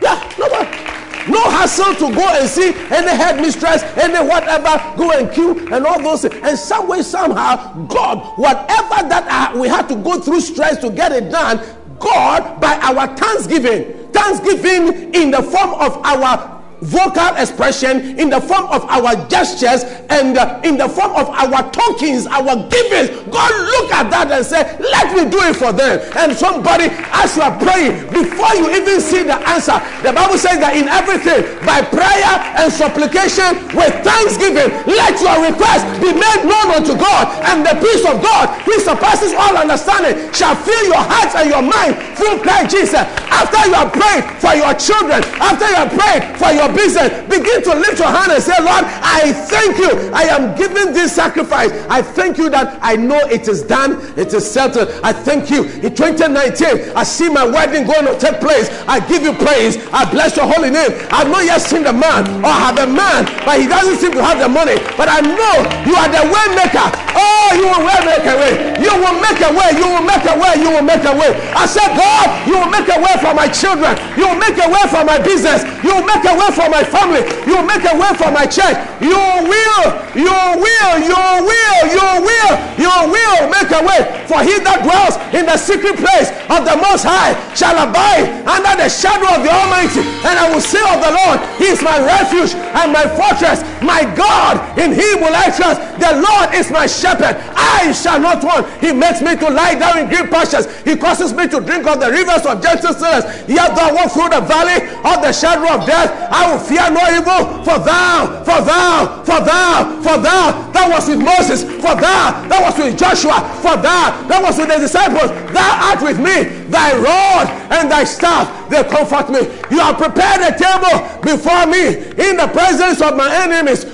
Yeah, but no hassle to go and see any headmistress, any whatever, go and queue and all those things. And some way, somehow, God, whatever that uh, we had to go through stress to get it done, God, by our thanksgiving, thanksgiving in the form of our vocal expression in the form of our gestures and uh, in the form of our tokens our givings. God look at that and say let me do it for them. And somebody as you are praying before you even see the answer the bible says that in everything by prayer and supplication with thanksgiving let your request be made known unto god and the peace of god which surpasses all understanding shall fill your heart and your mind through christ jesus. After you have prayed for your children after you have prayed for your business, begin to lift your hand and say, Lord, I thank you. I am giving this sacrifice. I thank you that I know it is done, it is settled. I thank you. In 2019, I see my wedding going to take place. I give you praise. I bless your holy name. I've not yet seen the man or have a man, but he doesn't seem to have the money. But I know you are the way maker. Oh, you will make a way. You will make a way. You will make a way. You will make a way. I said, God, you will make a way for my children. You will make a way for my business. You will make a way for my family. You make a way for my church. You will, you will, you will, you will, you will make a way. For he that dwells in the secret place of the Most High shall abide under the shadow of the Almighty. And I will say of the Lord, He is my refuge and my fortress, my God. In Him will I trust. The Lord is my shepherd. I shall not want. He makes me to lie down in green pastures. He causes me to drink of the rivers of gentle waters. Yet though I walk through the valley of the shadow of death, I will fear no evil. For thou, for thou, for thou, for thou, that was with Moses. For thou, that was with Joshua. For thou, that was with the disciples. Thou art with me. Thy rod and thy staff, they comfort me. You have prepared a table before me in the presence of my enemies.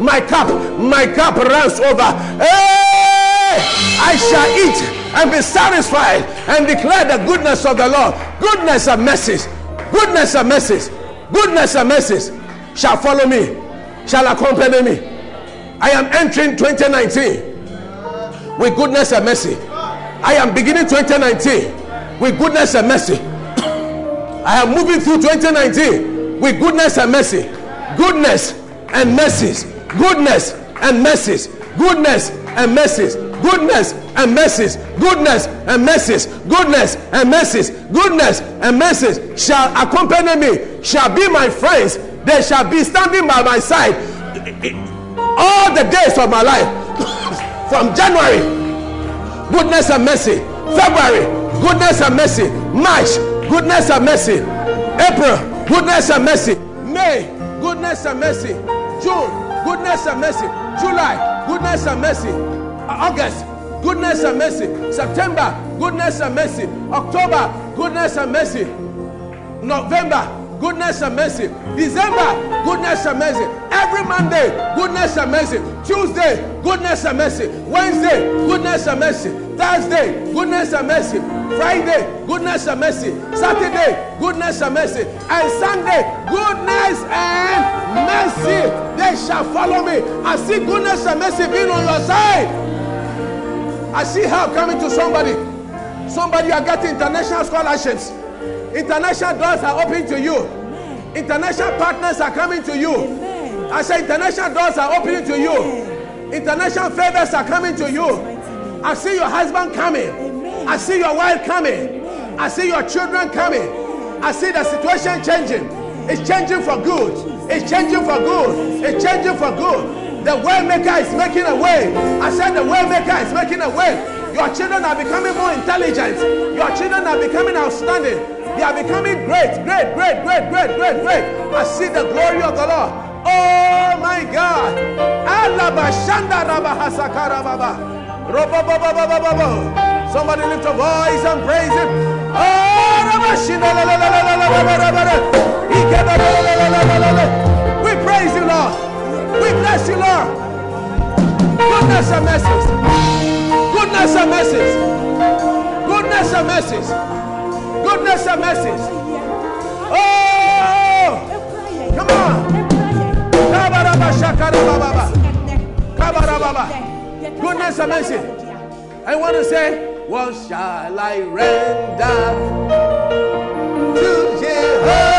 My cup, my cup runs over. Hey, I shall eat and be satisfied and declare the goodness of the Lord. Goodness and mercies, goodness and mercies, goodness and mercies shall follow me, shall accompany me. I am entering 2019 with goodness and mercy. I am beginning 2019 with goodness and mercy. I am moving through 2019 with goodness and mercy. Goodness and mercies. Goodness and mercies. Goodness and mercies goodness and mercies, goodness and mercies, goodness and mercies, goodness and mercies shall accompany me, shall be my friends. They shall be standing by my side all the days of my life. From January, goodness and mercy. February, goodness and mercy. March, goodness and mercy. April, goodness and mercy. May, goodness and mercy. June, goodness and mercy. July, goodness and mercy. August, goodness and mercy. September, goodness and mercy. October, goodness and mercy. November, goodness and mercy. December, goodness and mercy. Every Monday, goodness and mercy. Tuesday, goodness and mercy. Wednesday, goodness and mercy. Thursday, goodness and mercy. Friday, goodness and mercy. Saturday, goodness and mercy. And Sunday, goodness and mercy. They shall follow me. I see goodness and mercy being on your side. I see help coming to somebody. Somebody are getting international scholarships. International doors are opening to you. International partners are coming to you. I say international doors are opening to you. International favors are coming to you. I see your husband coming. I see your wife coming. I see your children coming. I see the situation changing. It's changing for good. It's changing for good. It's changing for good. The way maker is making a way. I said the way maker is making a way. Your children are becoming more intelligent. Your children are becoming outstanding. They are becoming great, great, great, great, great, great, great. I see the glory of the Lord. Oh my God. Somebody lift a voice and praise him. Oh, we praise you, Lord. We bless you, Lord. Goodness and mercies. Goodness and mercies. Goodness and mercies. Goodness and mercies. Oh, come on. Goodness and mercy. I want to say, what shall I render to Jehovah?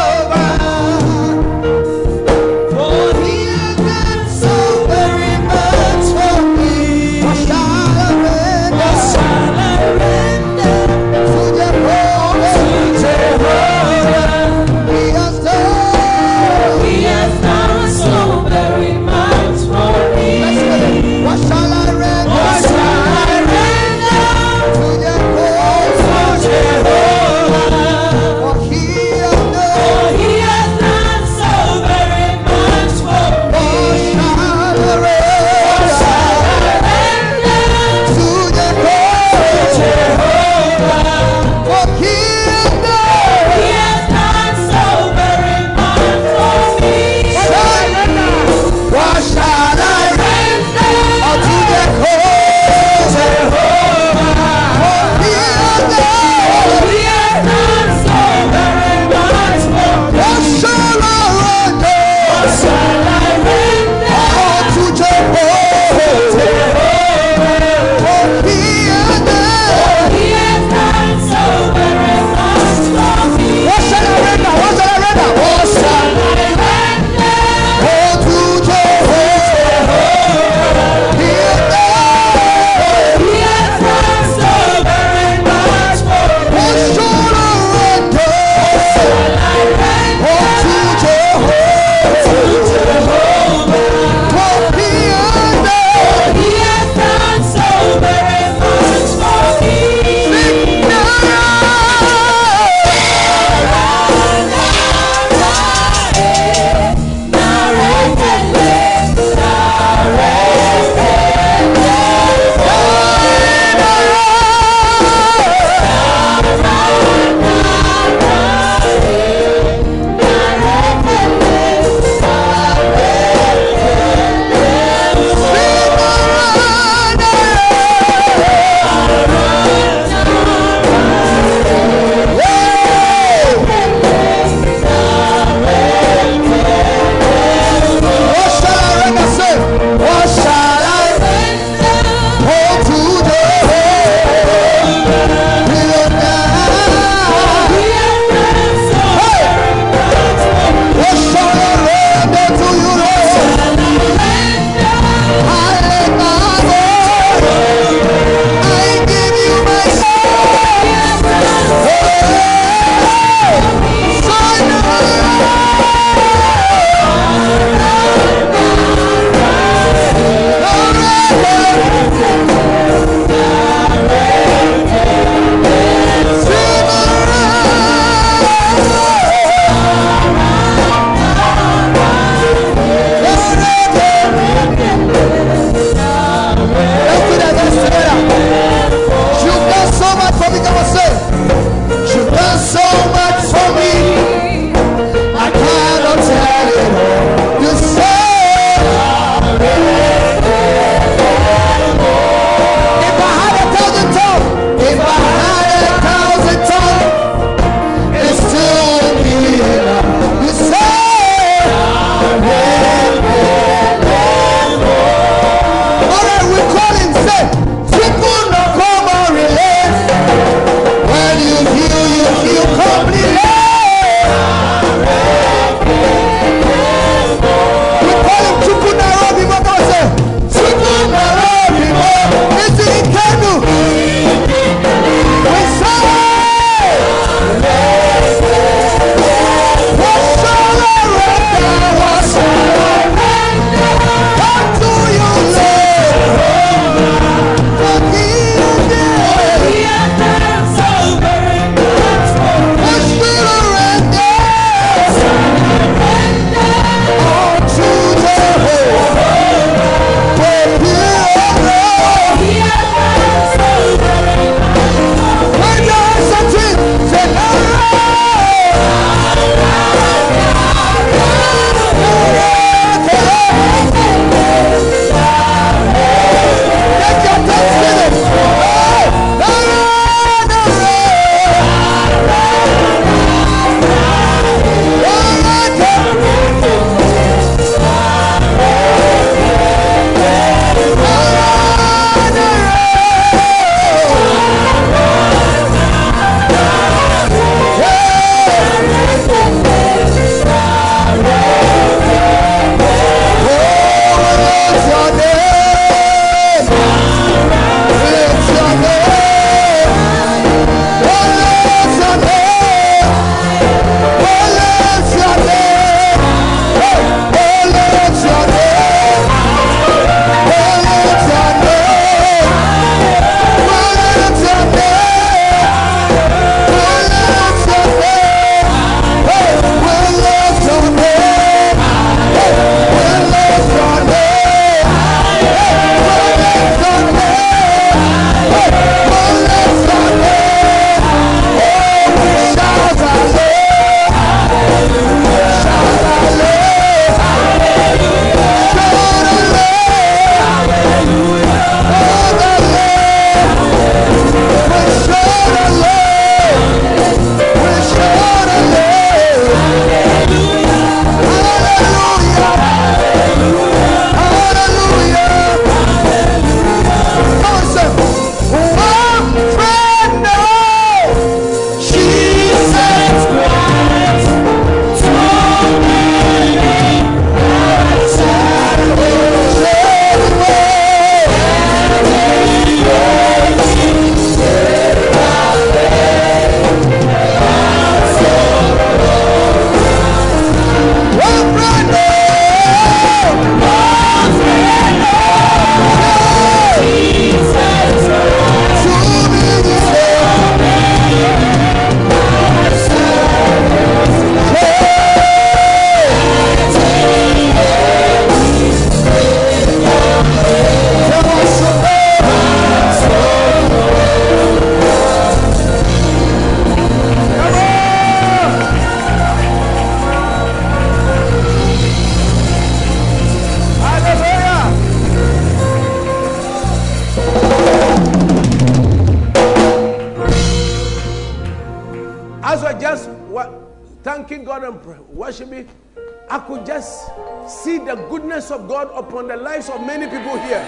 Upon the lives of many people here.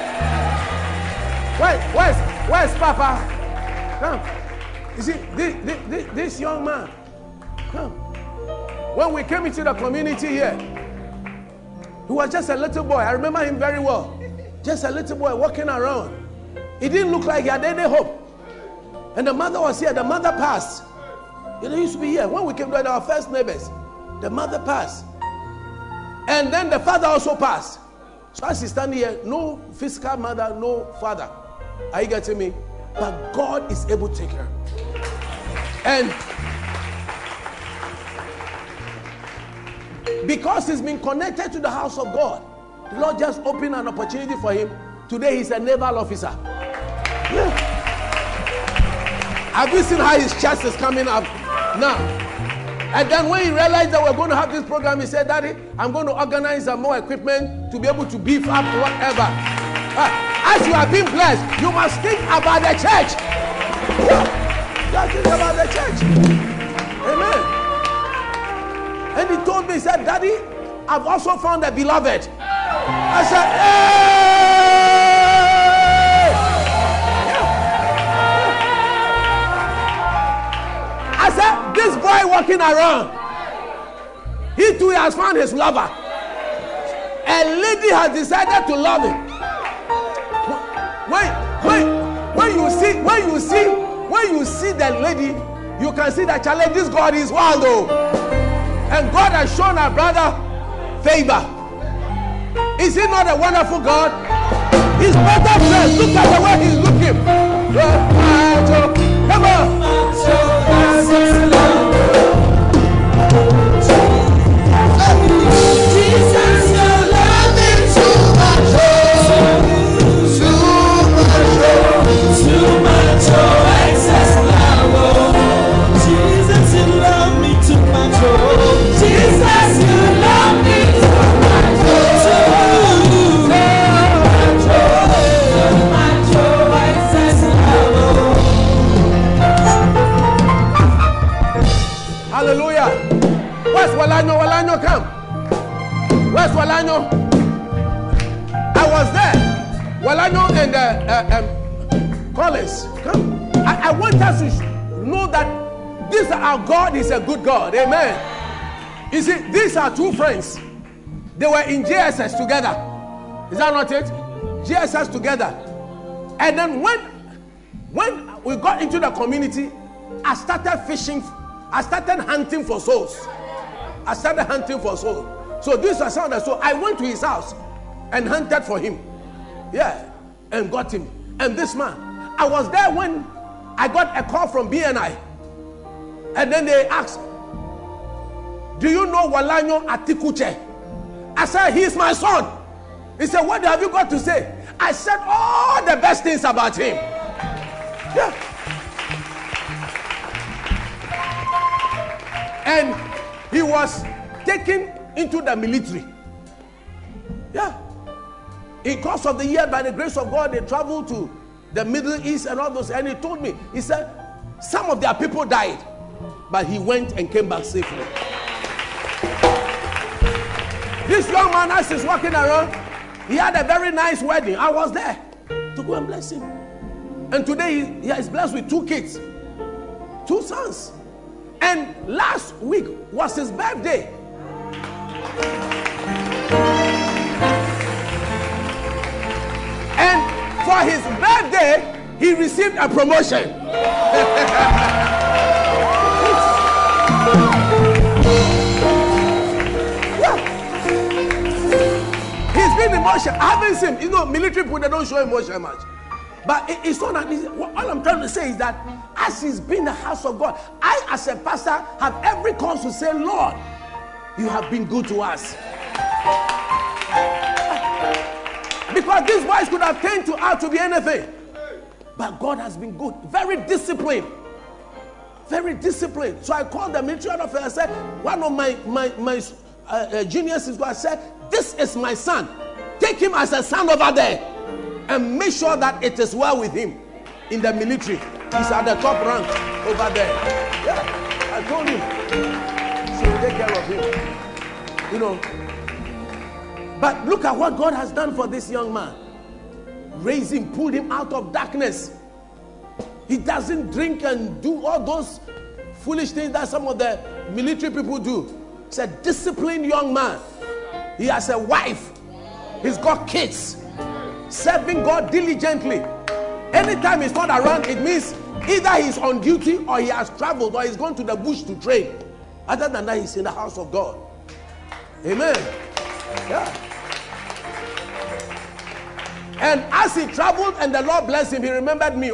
Where, where's, where's Papa? Come. You see, this, this, this young man, come. When we came into the community here, he was just a little boy. I remember him very well. Just a little boy walking around. He didn't look like he had any hope. And the mother was here. The mother passed. You know, used to be here. When we came to our first neighbors, the mother passed. And then the father also passed. So as he's standing here, no physical mother, no father. Are you getting me? But God is able to take her. And because he's been connected to the house of God, the Lord just opened an opportunity for him. Today he's a naval officer. Yeah. Have you seen how his chest is coming up now? And then when he realized that we're going to have this program, he said, Daddy, I'm going to organize some more equipment to be able to beef up whatever. Uh, as you have been blessed, you must think about the church. Just think about the church. Amen. And he told me, he said, Daddy, I've also found a beloved. I said, hey! This boy walking around, he too has found his lover. A lady has decided to love him. When, when, when you see, when you see, when you see the lady, you can see that challenge. This God is wild though, and God has shown our brother favor. Is he not a wonderful God? He's better dressed. Look at the way he's looking. Oh. Come on. Jesus, Where's Walanyo? I was there. Walanyo and uh, uh, um, Collins, come. I, I want us to know that this our God is a good God. Amen. You see, these are two friends. They were in JSS together. Is that not it? JSS together. And then when when we got into the community, I started fishing. I started hunting for souls. I started hunting for souls. So this was sound so I went to his house and hunted for him. Yeah, and got him. And this man, I was there when I got a call from BNI. And then they asked, Do you know Walanyo Atikuche? I said, He's my son. He said, What have you got to say? I said all the best things about him. Yeah. And he was taken into the military. Yeah. In course of the year, by the grace of God, they traveled to the Middle East and all those. And he told me, he said, some of their people died, but he went and came back safely. This young man, as he's walking around, he had a very nice wedding. I was there to go and bless him. And today he, he is blessed with two kids, two sons. And last week was his birthday. And for his birthday, he received a promotion. He's been emotional. I haven't seen, you know, military people, they don't show emotion much. But it- it's not that easy. All I'm trying to say is that as he's been the house of God, I, as a pastor, have every cause to say, Lord, you have been good to us. Because these boys could have turned to out to be anything. But God has been good, very disciplined. Very disciplined. So I called the military officer and said, one of my, my, my uh, uh, going to say, This is my son. Take him as a son over there and make sure that it is well with him in the military. He's at the top rank over there. Yeah, I told him. Of him. You know. But look at what God has done for this young man. Raised him, pulled him out of darkness. He doesn't drink and do all those foolish things that some of the military people do. He's a disciplined young man. He has a wife. He's got kids. Serving God diligently. Anytime he's not around, it means either he's on duty or he has traveled or he's gone to the bush to train. Other than that, he's in the house of God. Amen. Yeah. And as he traveled and the Lord blessed him, he remembered me.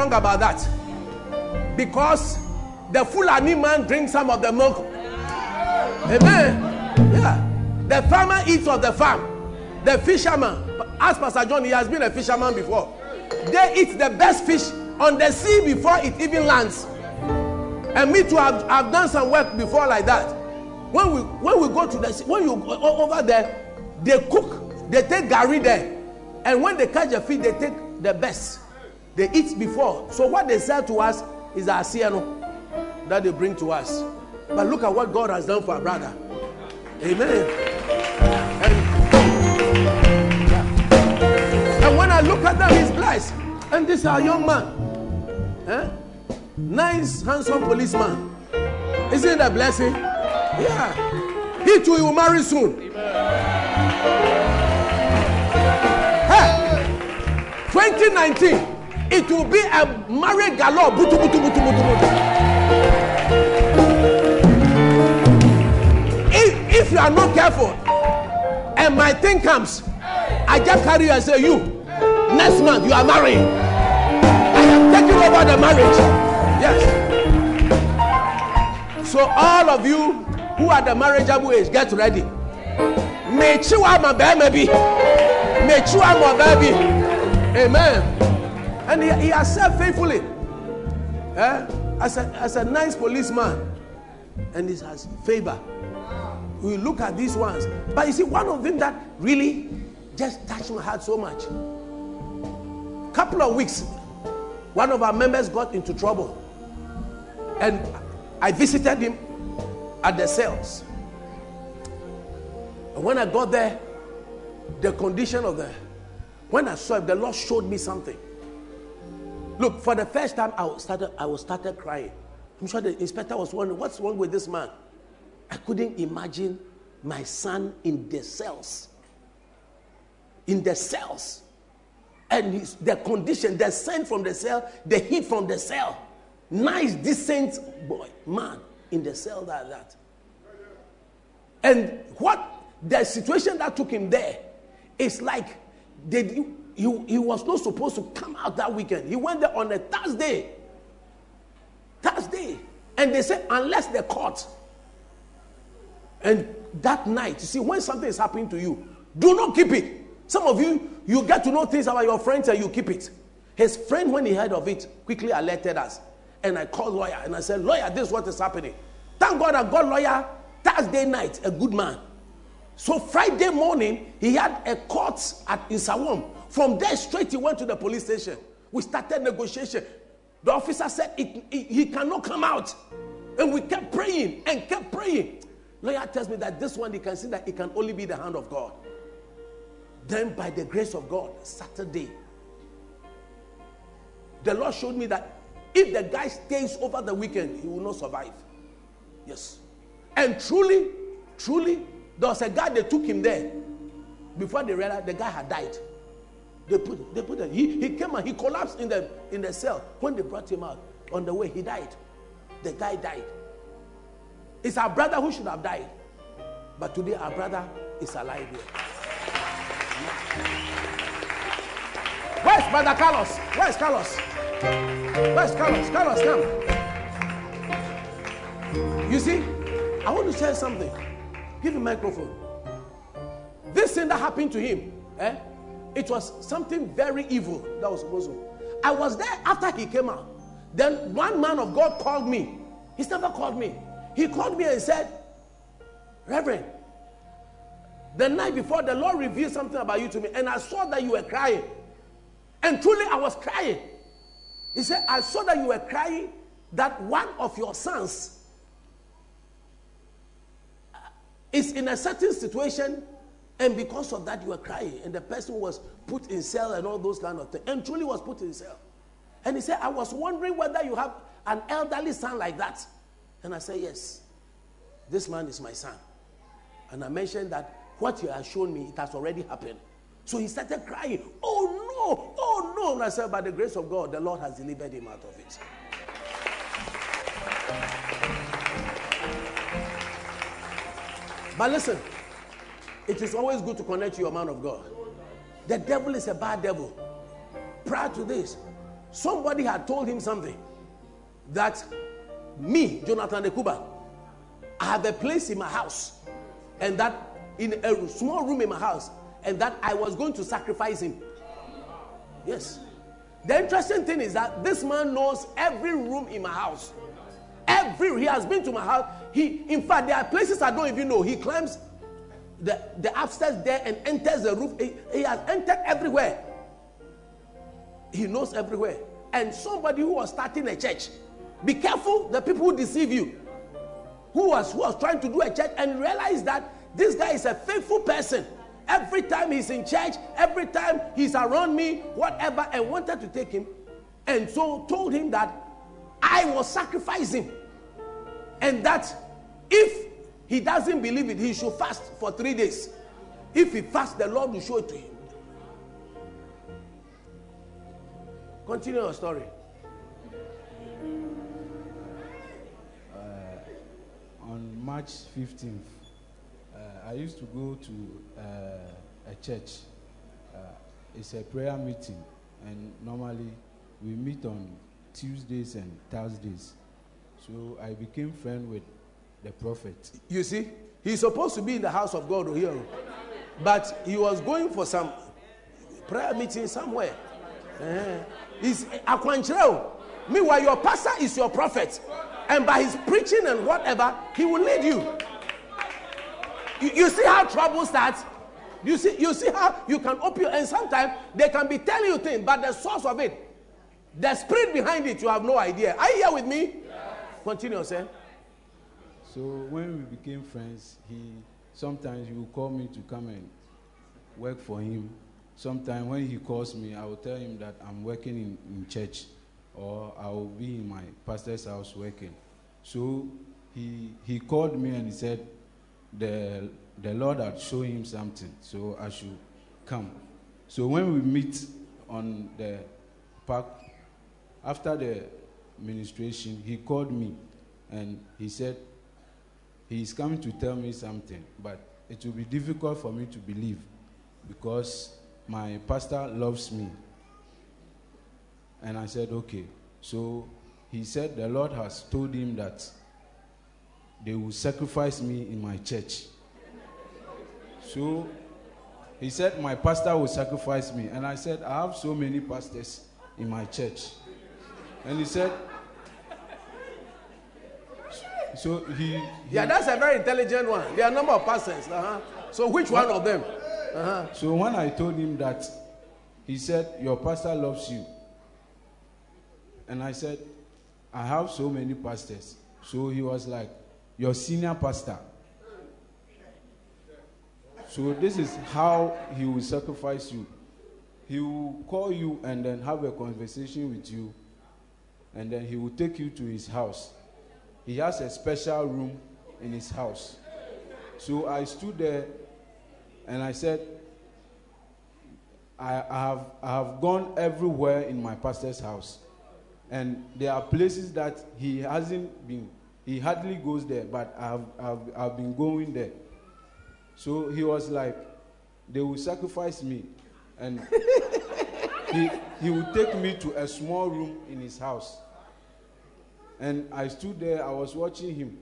Wrong about that. Because the Fulani man drinks some of the milk. Amen. Yeah. The farmer eats of the farm. The fisherman, as Pastor John, he has been a fisherman before. They eat the best fish on the sea before it even lands. And me too, I've, I've done some work before like that. When we when we go to the sea, when you go over there, they cook, they take gari there. And when they catch a fish, they take the best. They eat before. So what they sell to us is our sieno that they bring to us. But look at what God has done for our brother. Amen. And, yeah. and when I look at them, he's blessed. And this is our young man. Eh? Nice, handsome policeman. Isn't that blessing? Yeah. He too will marry soon. Hey, 2019, it will be a marriage galore. Butu, butu, butu, butu, butu. If, if you are not careful, and my thing comes, I just carry you and say, You, next month you are marrying. I am taking over the marriage. Yes. So, all of you who are the marriageable age, get ready. Mechiwa ma baby. Mechiwa ma baby. Amen. And he, he has served faithfully. Eh? As, a, as a nice policeman. And he has favor. We look at these ones. But you see, one of them that really just touched my heart so much. Couple of weeks, one of our members got into trouble. And I visited him at the cells. And when I got there, the condition of the when I saw it, the Lord showed me something. Look, for the first time, I started, I was started crying. I'm sure the inspector was wondering, what's wrong with this man? I couldn't imagine my son in the cells. In the cells. And his, the condition, the scent from the cell, the heat from the cell. Nice, decent boy, man in the cell like that. And what the situation that took him there is like they, he, he was not supposed to come out that weekend. He went there on a Thursday. Thursday. And they said, unless the court. And that night, you see, when something is happening to you, do not keep it. Some of you, you get to know things about your friends and you keep it. His friend, when he heard of it, quickly alerted us. And I called lawyer and I said, Lawyer, this is what is happening. Thank God I got lawyer Thursday night, a good man. So Friday morning, he had a court at Isawam. From there, straight he went to the police station. We started negotiation. The officer said it, it, he cannot come out. And we kept praying and kept praying. Lawyer tells me that this one, he can see that it can only be the hand of God. Then, by the grace of God, Saturday, the Lord showed me that if the guy stays over the weekend, he will not survive. Yes. And truly, truly, there was a guy they took him there. Before they realized the guy had died. They put, they put he, he came and he collapsed in the in the cell. When they brought him out, on the way, he died. The guy died. It's our brother who should have died. But today our brother is alive here. Where's Brother Carlos? Where's Carlos? Where's Carlos? Carlos, come. You see, I want to share something. Give him microphone. This thing that happened to him, eh? It was something very evil that was supposed to. I was there after he came out. Then one man of God called me. He's never called me. He called me and said, Reverend, the night before the Lord revealed something about you to me, and I saw that you were crying. And truly, I was crying. He said, I saw that you were crying that one of your sons is in a certain situation, and because of that, you were crying, and the person was put in cell and all those kind of things, and truly was put in cell. And he said, I was wondering whether you have an elderly son like that. And I said, Yes, this man is my son. And I mentioned that what you have shown me, it has already happened. So he started crying, Oh no, oh no. And I said, By the grace of God, the Lord has delivered him out of it. But listen, it is always good to connect to your man of God. The devil is a bad devil. Prior to this, somebody had told him something that me, Jonathan Dekuba, I have a place in my house, and that in a small room in my house, and that I was going to sacrifice him. Yes. The interesting thing is that this man knows every room in my house. Every he has been to my house. He, in fact, there are places I don't even know. He climbs the, the upstairs there and enters the roof. He, he has entered everywhere. He knows everywhere. And somebody who was starting a church, be careful the people who deceive you. Who was who was trying to do a church and realize that this guy is a faithful person. Every time he's in church, every time he's around me, whatever, and wanted to take him. And so told him that I was sacrificing. And that if he doesn't believe it, he should fast for three days. If he fasts, the Lord will show it to him. Continue your story. on March 15th, uh, I used to go to uh, a church. Uh, it's a prayer meeting, and normally we meet on Tuesdays and Thursdays. So I became friend with the prophet. You see, he's supposed to be in the house of God here, but he was going for some prayer meeting somewhere. Uh-huh. He's Akwanchireo. Meanwhile, your pastor is your prophet, and by his preaching and whatever, he will lead you. You, you see how trouble starts. You see, you see how you can open and sometimes they can be telling you things, but the source of it, the spirit behind it, you have no idea. Are you here with me? Continue, sir. So when we became friends, he sometimes he would call me to come and work for him. Sometimes when he calls me, I will tell him that I'm working in, in church or I will be in my pastor's house working. So he he called me and he said the the Lord had shown him something, so I should come. So when we meet on the park after the ministration, he called me and he said he's coming to tell me something, but it will be difficult for me to believe because my pastor loves me. And I said, okay. So he said the Lord has told him that they will sacrifice me in my church. So he said, My pastor will sacrifice me. And I said, I have so many pastors in my church. And he said, So he. he Yeah, that's a very intelligent one. There are a number of pastors. Uh-huh. So which one of them? Uh-huh. So when I told him that, he said, Your pastor loves you. And I said, I have so many pastors. So he was like, Your senior pastor. So this is how he will sacrifice you. He will call you and then have a conversation with you. And then he will take you to his house. He has a special room in his house. So I stood there and I said, I, have, I have gone everywhere in my pastor's house. And there are places that he hasn't been, he hardly goes there, but I've, I've, I've been going there. So he was like, they will sacrifice me. And he, he would take me to a small room in his house. And I stood there, I was watching him.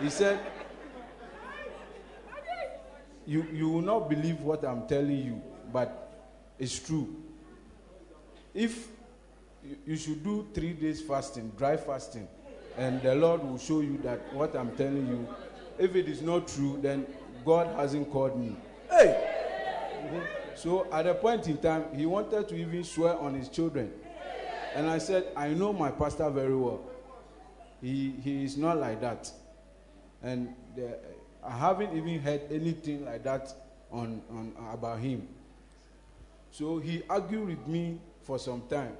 He said, you, you will not believe what I'm telling you, but it's true. If you, should do three days fasting, dry fasting, and the Lord will show you that what I'm telling you, if it is not true, then God hasn't called me. Hey, So at a point in time, he wanted to even swear on his children. And I said, I know my pastor very well. He, he is not like that. And the, I haven't even heard anything like that on, on, about him. So he argued with me for some time.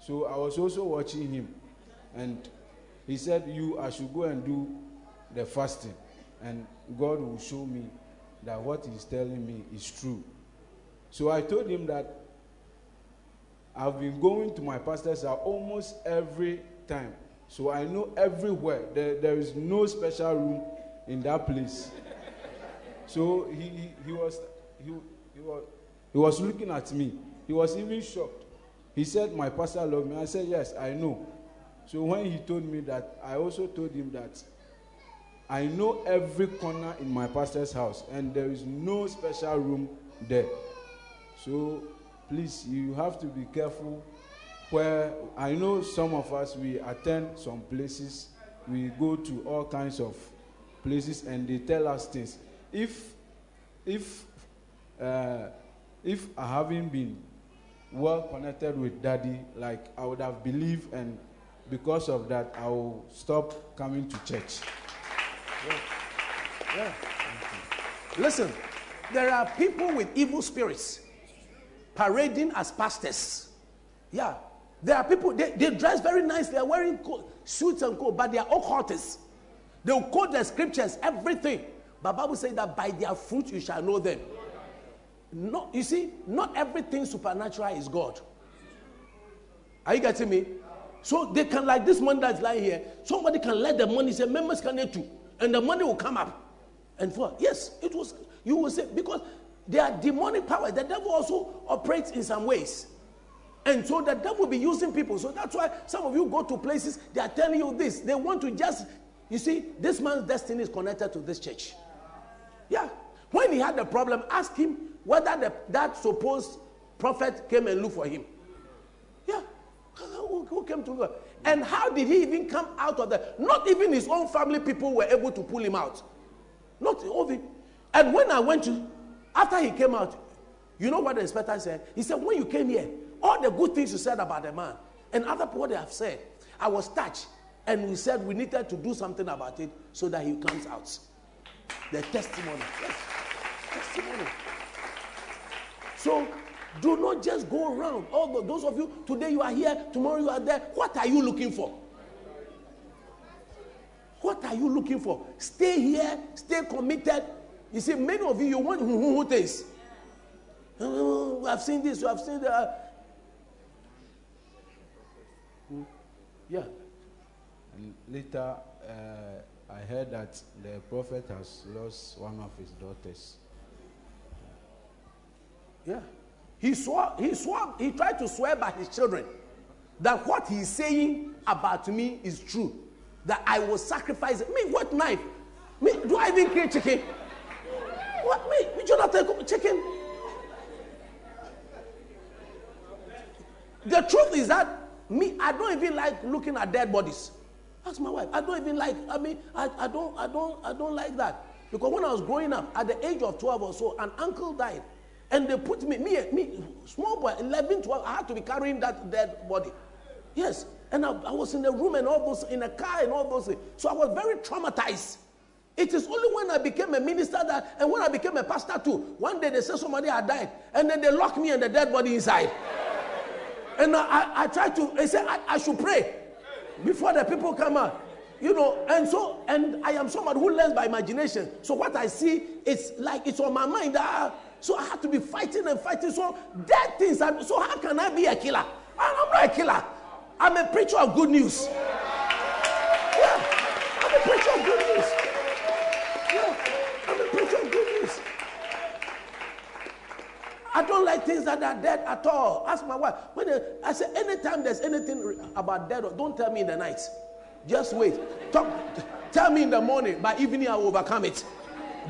So I was also watching him. And he said, You, I should go and do the fasting. And God will show me that what he's telling me is true. So I told him that I've been going to my pastor's house almost every time. So I know everywhere. There, there is no special room in that place. So he, he, was he, he was he was looking at me. He was even shocked. He said, My pastor loved me. I said, Yes, I know. So when he told me that, I also told him that I know every corner in my pastor's house, and there is no special room there. So please, you have to be careful. Where I know some of us, we attend some places, we go to all kinds of places, and they tell us things. If, if, uh, if I haven't been well connected with Daddy, like I would have believed, and because of that, I will stop coming to church. yeah. Listen, there are people with evil spirits parading as pastors. Yeah. There are people, they, they dress very nice, they are wearing suits and coat, but they are occultists. They will quote the scriptures, everything. But Bible says that by their fruit you shall know them. No, you see, not everything supernatural is God. Are you getting me? So they can, like this man that's lying here, somebody can let the money say, members can too, and the money will come up. And for yes, it was you will say because they are demonic power. The devil also operates in some ways. And so the devil will be using people. So that's why some of you go to places, they are telling you this. They want to just, you see, this man's destiny is connected to this church. Yeah. When he had the problem, ask him whether the, that supposed prophet came and looked for him. Yeah. Who, who came to look? And how did he even come out of that? Not even his own family people were able to pull him out. Not all the. And when I went to, after he came out, you know what the inspector said? He said, when you came here, all the good things you said about the man and other people they have said, I was touched. And we said we needed to do something about it so that he comes out. The testimony. Yes. Testimony. So do not just go around. All those of you, today you are here, tomorrow you are there. What are you looking for? What are you looking for? Stay here, stay committed. You see, many of you, you want who, who, who things. Oh, I've seen this, I've seen that. Hmm. Yeah. And later, uh, I heard that the prophet has lost one of his daughters. Yeah. He swore, he swore, he tried to swear by his children that what he's saying about me is true. That I will sacrifice. Me, what knife? Me, do I even kill chicken? What me? Me Jonathan chicken? The truth is that me, I don't even like looking at dead bodies. Ask my wife. I don't even like, I mean, I, I don't, I don't, I don't like that. Because when I was growing up, at the age of 12 or so, an uncle died. And they put me, me, me, small boy, 11, 12, I had to be carrying that dead body. Yes. And I, I was in the room and all those, in a car and all those things. So I was very traumatized. It is only when I became a minister that, and when I became a pastor too, one day they said somebody had died, and then they locked me and the dead body inside. And I, I, I tried to, they said I, I should pray before the people come out. You know, and so, and I am someone who learns by imagination. So what I see, it's like it's on my mind. That, so I have to be fighting and fighting. So dead things. So how can I be a killer? I'm not a killer. I'm a preacher of good news. I don't like things that are dead at all. Ask my wife. When I say anytime there's anything about dead, don't tell me in the night. Just wait. Talk, tell me in the morning. By evening, I will overcome it.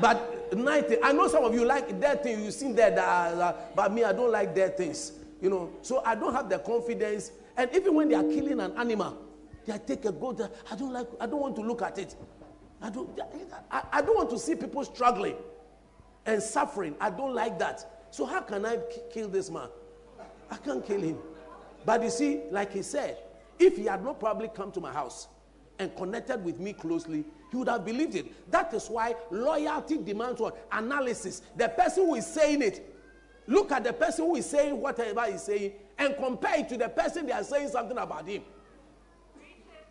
But night. I know some of you like dead things. You've seen dead, uh, uh, but me, I don't like dead things. You know, so I don't have the confidence. And even when they are killing an animal, they take a goat. I don't like. I don't want to look at it. I don't. I, I don't want to see people struggling and suffering. I don't like that. So how can I kill this man? I can't kill him. But you see, like he said, if he had not probably come to my house and connected with me closely, he would have believed it. That is why loyalty demands what? Analysis. The person who is saying it, look at the person who is saying whatever he's saying and compare it to the person they are saying something about him.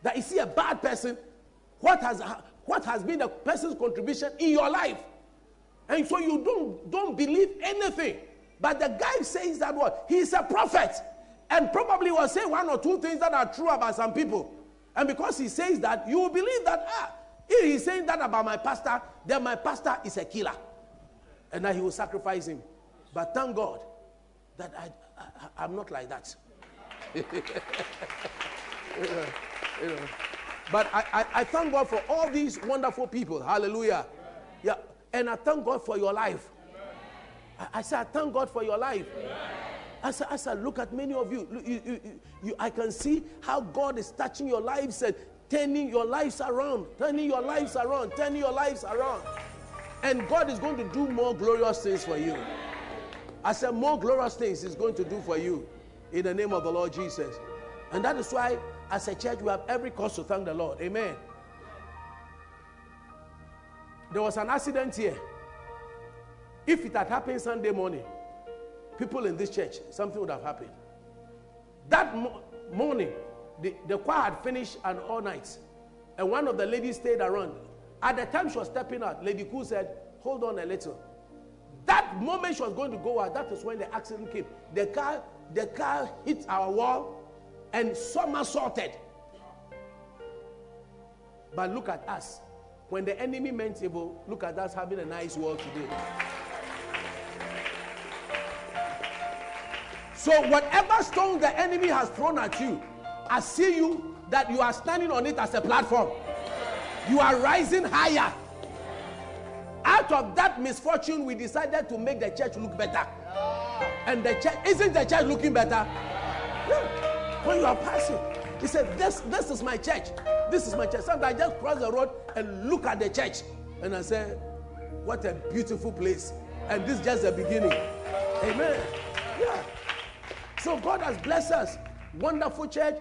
That is he a bad person? What has what has been the person's contribution in your life? And so you don't don't believe anything. But the guy says that what? He's a prophet. And probably will say one or two things that are true about some people. And because he says that, you will believe that, ah, if he's saying that about my pastor, then my pastor is a killer. And that he will sacrifice him. But thank God that I, I, I'm not like that. You know, you know. But I, I, I thank God for all these wonderful people. Hallelujah. Yeah. And I thank God for your life. I, I say, I thank God for your life. As I, as I look at many of you, you, you, you, I can see how God is touching your lives and turning your lives around, turning your lives around, turning your lives around. And God is going to do more glorious things for you. I said, more glorious things He's going to do for you in the name of the Lord Jesus. And that is why, as a church, we have every cause to thank the Lord. Amen. There was an accident here. If it had happened Sunday morning, people in this church, something would have happened. That mo- morning, the, the choir had finished an all night, and one of the ladies stayed around. At the time she was stepping out, Lady Koo said, Hold on a little. That moment she was going to go out, that is when the accident came. The car, the car hit our wall and somersaulted. But look at us. When the enemy meant evil, look at us having a nice world today. So, whatever stone the enemy has thrown at you, I see you that you are standing on it as a platform. You are rising higher. Out of that misfortune, we decided to make the church look better. And the church isn't the church looking better? Yeah. When you are passing, he said, This this is my church. This is my church. Sometimes I just cross the road and look at the church. And I say, What a beautiful place. And this is just the beginning. Amen. Yeah. So God has blessed us. Wonderful church,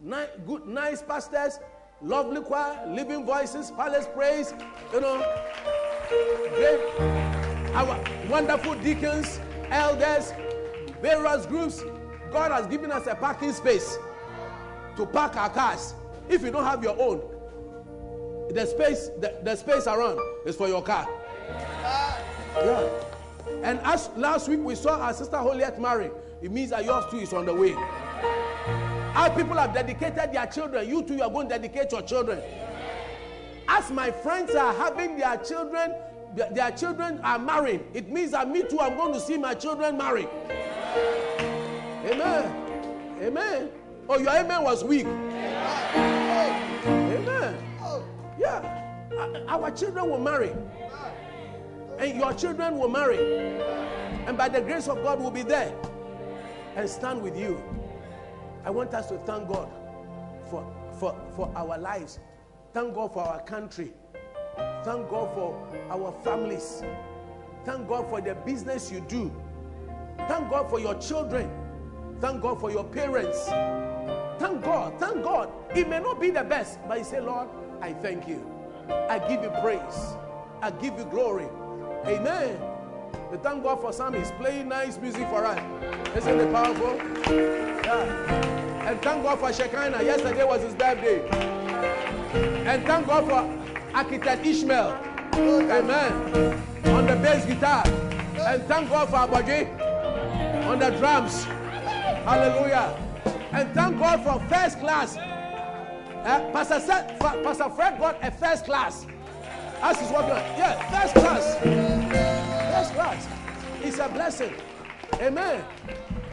ni- good, nice pastors, lovely choir, living voices, palace praise, you know, great, our wonderful deacons, elders, various groups. God has given us a parking space to park our cars. If you don't have your own, the space, the, the space around is for your car. Ah. Yeah. And as last week we saw our sister Holiet marry, it means that yours too is on the way. Our people have dedicated their children. You too, you are going to dedicate your children. As my friends are having their children, their, their children are marrying. It means that me too, I'm going to see my children marry. Amen. Amen. Oh, your amen was weak. Amen. Yeah. Uh, our children will marry. And your children will marry. And by the grace of God, we'll be there and stand with you. I want us to thank God for, for, for our lives. Thank God for our country. Thank God for our families. Thank God for the business you do. Thank God for your children. Thank God for your parents. Thank God. Thank God. It may not be the best, but you say, Lord, I thank you. I give you praise. I give you glory. Amen. We thank God for Sam. He's playing nice music for us. Isn't it powerful? Yeah. And thank God for Shekinah. Yesterday was his birthday. And thank God for Architect Ishmael. Amen. On the bass guitar. And thank God for Abaji on the drums. Hallelujah. And thank God for first class. Uh, Pastor, Seth, Pastor Fred got a first class. As is what Yeah, first class. First class. It's a blessing. Amen.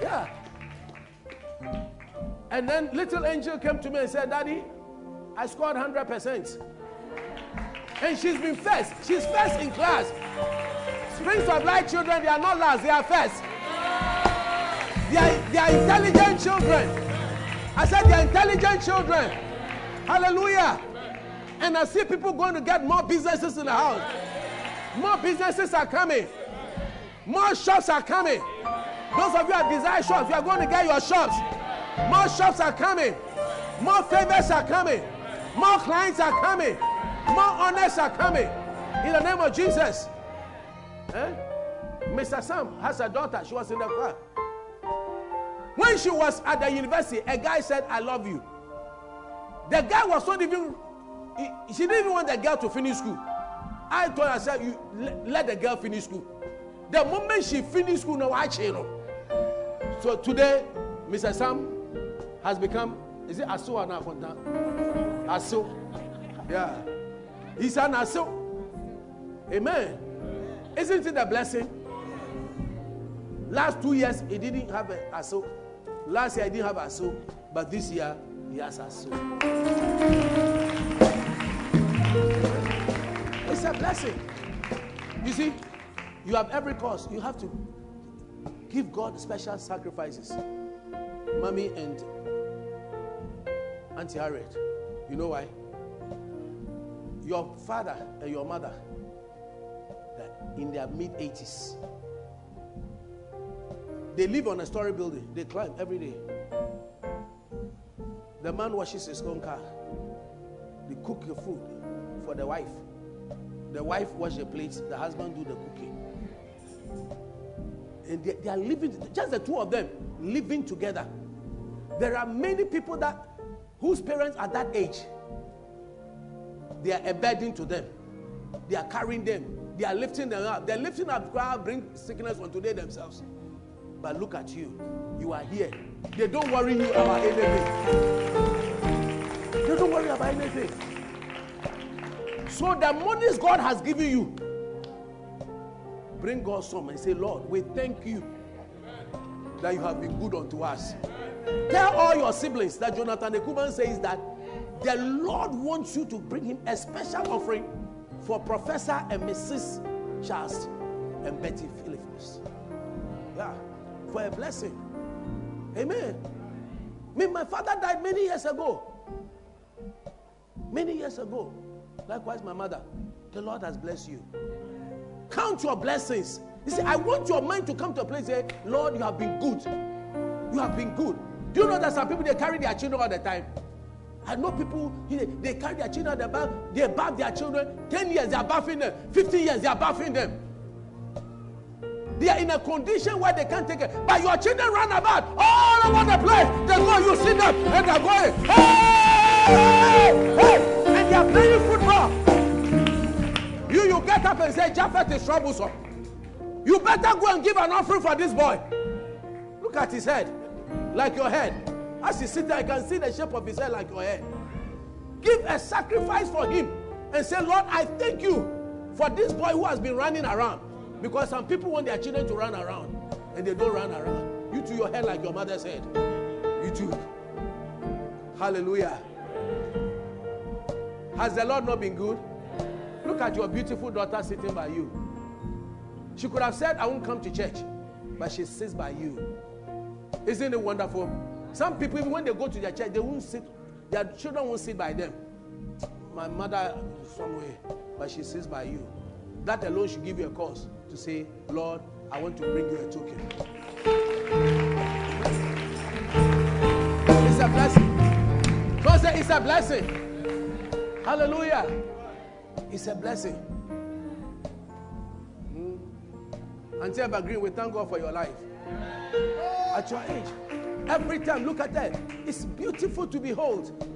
Yeah. And then little angel came to me and said, Daddy, I scored 100%. And she's been first. She's first in class. Springs of Light children, they are not last, they are first. They are, they are intelligent children. I said they are intelligent children. Hallelujah. And I see people going to get more businesses in the house. More businesses are coming. More shops are coming. Those of you that desire shops, you are going to get your shops. More shops are coming. More favors are coming. More clients are coming. More honors are coming. In the name of Jesus. Eh? Mr. Sam has a daughter. She was in the choir. When she was at the university, a guy said, I love you. The guy was not even, he- she didn't even want the girl to finish school. I told her, I said, you let, let the girl finish school. The moment she finished school, now I change. So today, Mr. Sam has become, is it Aso or not? Aso. Yeah. He's an Aso. Amen. Isn't it a blessing? Last two years, he didn't have a Aso. Last year, I didn't have Aso. But this year, he has Aso. It's a blessing. You see, you have every cause. You have to give God special sacrifices. Mommy and Auntie Harriet. You know why? Your father and your mother, in their mid 80s, they live on a story building. They climb every day. The man washes his own car. They cook the food for the wife. The wife wash the plates. The husband do the cooking. And they, they are living, just the two of them living together. There are many people that whose parents at that age, they are a burden to them. They are carrying them. They are lifting them up. They're lifting up bring sickness on today themselves. But look at you. You are here. They don't worry you about anything. They don't worry about anything. So the monies God has given you, bring God some and say, Lord, we thank you that you have been good unto us. Tell all your siblings that Jonathan Ekuban says that the Lord wants you to bring him a special offering for Professor and Mrs. Charles and Betty Phillips. For a blessing. Amen. Me, my father died many years ago. Many years ago. Likewise, my mother. The Lord has blessed you. Count your blessings. You see, I want your mind to come to a place where, Lord, you have been good. You have been good. Do you know that some people they carry their children all the time? I know people they carry their children they bath, they bath their children. 10 years they are bathing them, 15 years they are bathing them. They are in a condition where they can't take it. But your children run about all over the place. They go, you see them, and they're going, hey, hey, and they are playing football. You, you get up and say, Japhet is troublesome. You better go and give an offering for this boy. Look at his head, like your head. As he sits there, I can see the shape of his head like your head. Give a sacrifice for him and say, Lord, I thank you for this boy who has been running around. Because some people want their children to run around and they don't run around. You to your head like your mother's head. You too. Hallelujah. Has the Lord not been good? Look at your beautiful daughter sitting by you. She could have said, I won't come to church, but she sits by you. Isn't it wonderful? Some people, even when they go to their church, they won't sit, their children won't sit by them. My mother somewhere, but she sits by you. That alone should give you a cause to say, Lord, I want to bring you a token. It's a blessing. God said it's a blessing. Hallelujah. It's a blessing. Hmm. Auntie Evergreen, we thank God for your life. At your age, every time, look at that. It's beautiful to behold.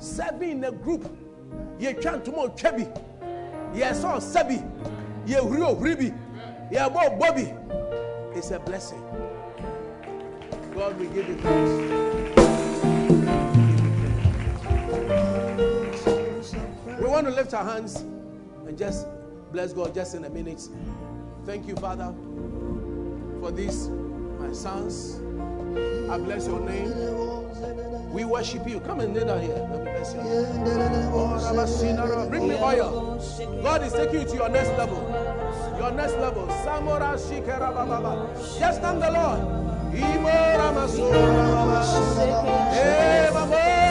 Serving in a group. You can't tomorrow, Chebi. You saw Sebi. You Rio Ribi. You Bob Bobby. It's a blessing. God will give you thanks. We want to lift our hands and just bless God just in a minute. Thank you, Father, for these, my sons. I bless your name. We worship you. Come and kneel down here. Let me bless you. Oh, Bring me oil. God is taking you to your next level. Your next level. Samora shikera bababa. Just thank the Lord. Imora masora baba. Eh,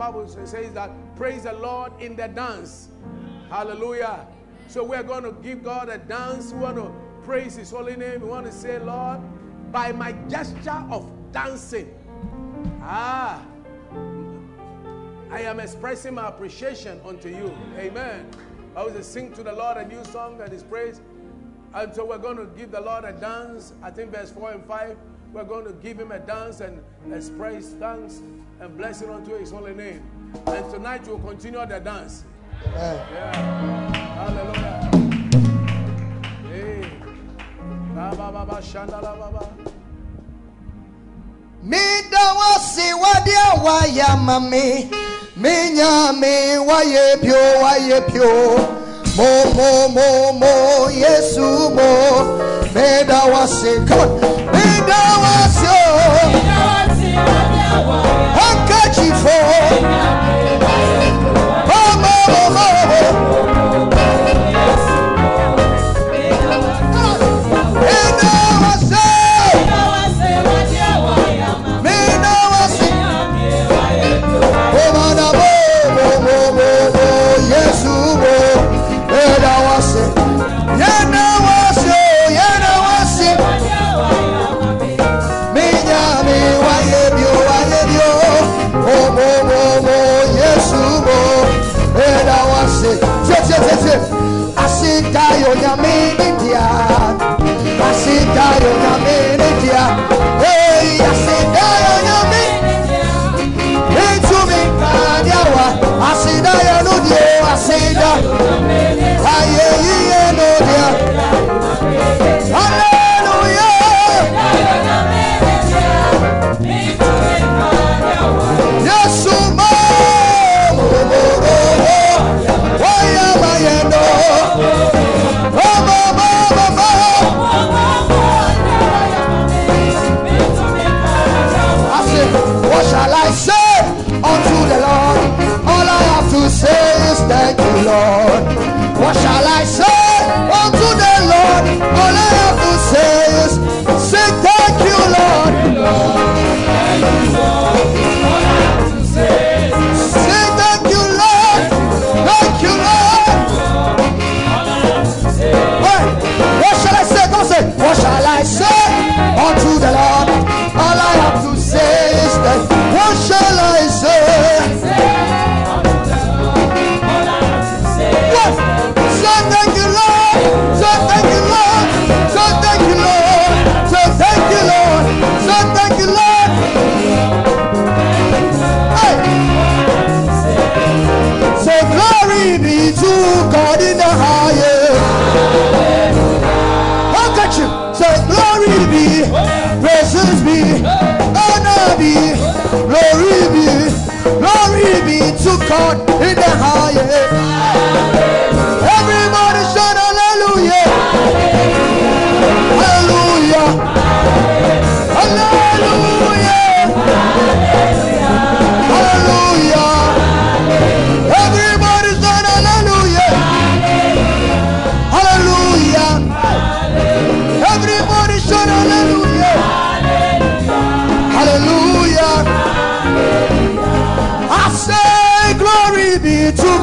Bible says that praise the Lord in the dance. Hallelujah. So we're going to give God a dance. We want to praise His holy name. We want to say, Lord, by my gesture of dancing, ah, I am expressing my appreciation unto you. Amen. I was to sing to the Lord a new song that is His praise. And so we're going to give the Lord a dance. I think verse 4 and 5. We're going to give him a dance and express thanks and blessing unto his holy name. And tonight we'll continue the dance. Amen. Yeah. Hallelujah. Hey. Midawa si wadia waya mami Minyami waye pyo waye pyo Mo mo mo mo Yesu mo Midawa si God I was you.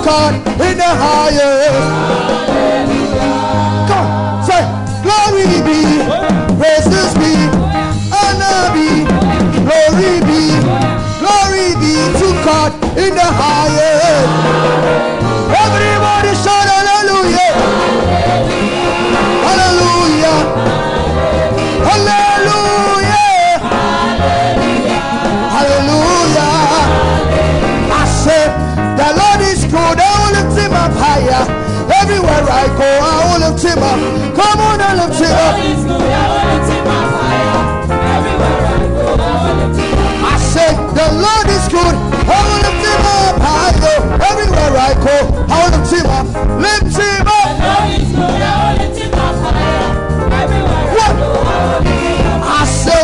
God in the highest. Come, say, glory be, praises be, honor be, glory be, glory be to God in the highest. I say the Lord is good. I will lift him up. I go everywhere I go. Will up. What? I say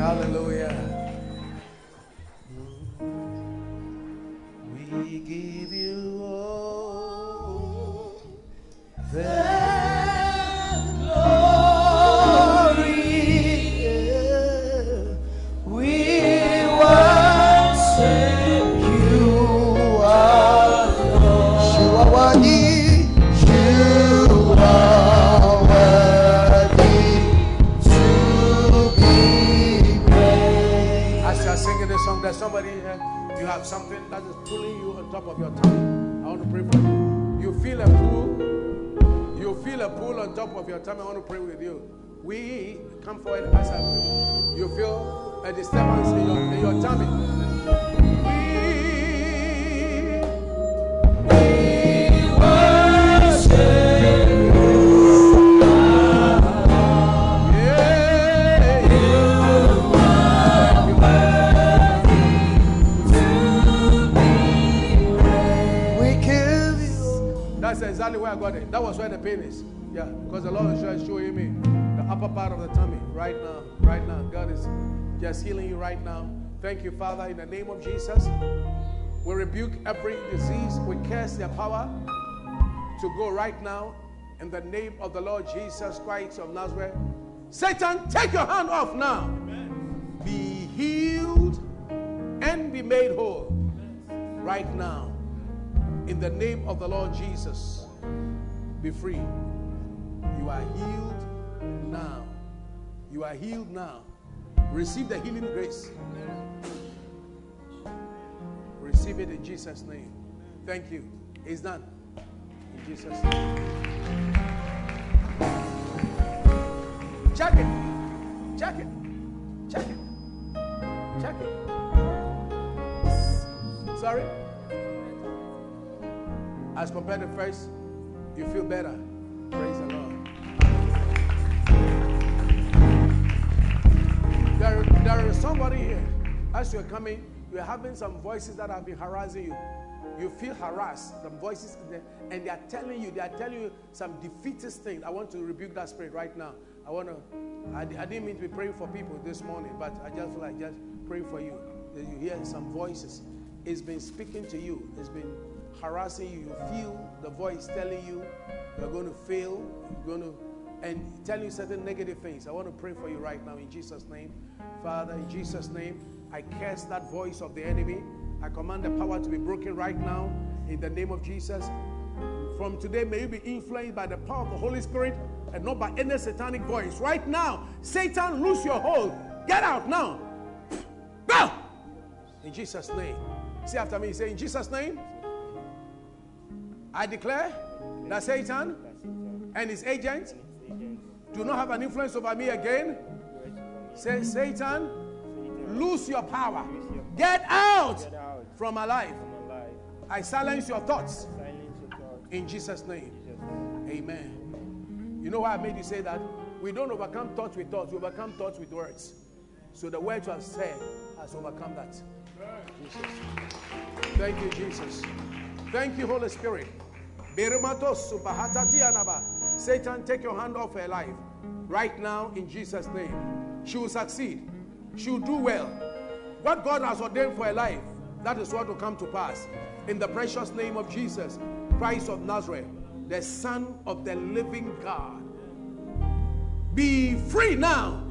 Hallelujah. that's exactly where i got it That was where the pain is. Yeah, because the Lord is showing me the upper part of the tummy right now. Right now, God is just healing you right now. Thank you, Father, in the name of Jesus. We rebuke every disease. We curse their power to go right now in the name of the Lord Jesus Christ of Nazareth. Satan, take your hand off now. Be healed and be made whole right now in the name of the Lord Jesus. Be free. You are healed now. You are healed now. Receive the healing grace. Receive it in Jesus' name. Thank you. It's done. In Jesus' name. Check it. Check it. Check it. Check it. Sorry? As compared to first, you feel better. Praise the Lord. There, there is somebody here. As you're coming, you're having some voices that have been harassing you. You feel harassed, some voices, and they are telling you, they are telling you some defeatist things. I want to rebuke that spirit right now. I want to, I, I didn't mean to be praying for people this morning, but I just feel like just praying for you. You hear some voices. It's been speaking to you, it's been harassing you. You feel the voice telling you you're going to fail, you're going to, and telling you certain negative things. I want to pray for you right now in Jesus' name. Father, in Jesus' name, I curse that voice of the enemy. I command the power to be broken right now in the name of Jesus. From today, may you be influenced by the power of the Holy Spirit and not by any satanic voice. Right now, Satan, lose your hold. Get out now. Go! In Jesus' name. See after me, say, In Jesus' name, I declare that Satan and his agents do not have an influence over me again. Say, Satan, lose your power. Get out from my life. I silence your thoughts in Jesus' name. Amen. You know why I made you say that? We don't overcome thoughts with thoughts, we overcome thoughts with words. So the word you have said has overcome that. Jesus. Thank you, Jesus. Thank you, Holy Spirit. Satan, take your hand off her life right now in Jesus' name. She will succeed. She will do well. What God has ordained for her life, that is what will come to pass. In the precious name of Jesus, Christ of Nazareth, the Son of the living God. Be free now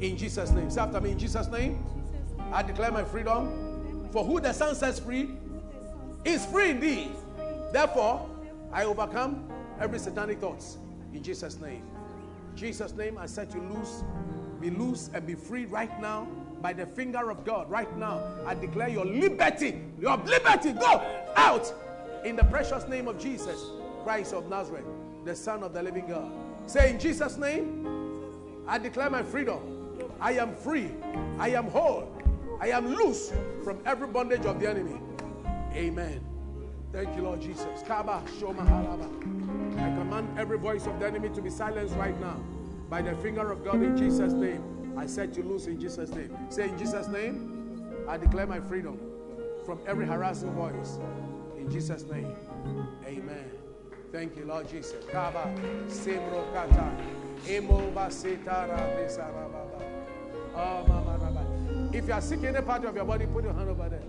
in Jesus' name. Say after me in Jesus' name. I declare my freedom. For who the Son sets free is free indeed. Therefore, I overcome every satanic thoughts in Jesus' name. Jesus' name, I set you loose. Be loose and be free right now by the finger of God. Right now, I declare your liberty. Your liberty. Go out in the precious name of Jesus, Christ of Nazareth, the Son of the living God. Say in Jesus' name, I declare my freedom. I am free. I am whole. I am loose from every bondage of the enemy. Amen. Thank you, Lord Jesus. Kaba Shoma Halaba. I command every voice of the enemy to be silenced right now by the finger of God in Jesus' name. I set you loose in Jesus' name. Say in Jesus' name, I declare my freedom from every harassing voice. In Jesus' name. Amen. Thank you, Lord Jesus. Oh. If you are sick in any part of your body, put your hand over there.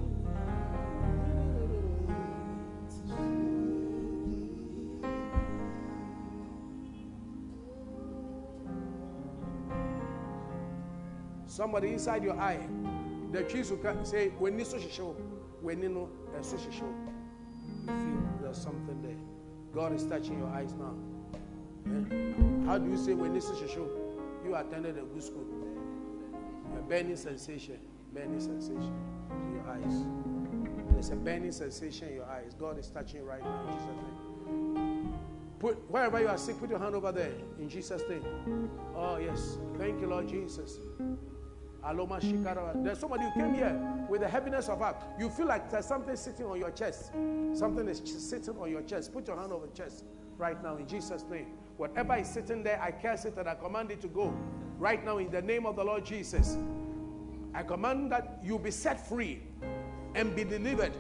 Somebody inside your eye, the trees will say, when this is show, when you know, and so show. You feel there's something there. God is touching your eyes now. Eh? How do you say when this is show? You attended a good school. A burning sensation, burning sensation in your eyes. There's a burning sensation in your eyes. God is touching right now in Jesus' name. Put wherever you are sick, put your hand over there in Jesus' name. Oh yes, thank you, Lord Jesus. Aloma. There's somebody who came here with the heaviness of heart. You feel like there's something sitting on your chest. Something is sitting on your chest. Put your hand over the chest right now in Jesus' name. Whatever is sitting there, I curse it and I command it to go right now in the name of the Lord Jesus. I command that you be set free and be delivered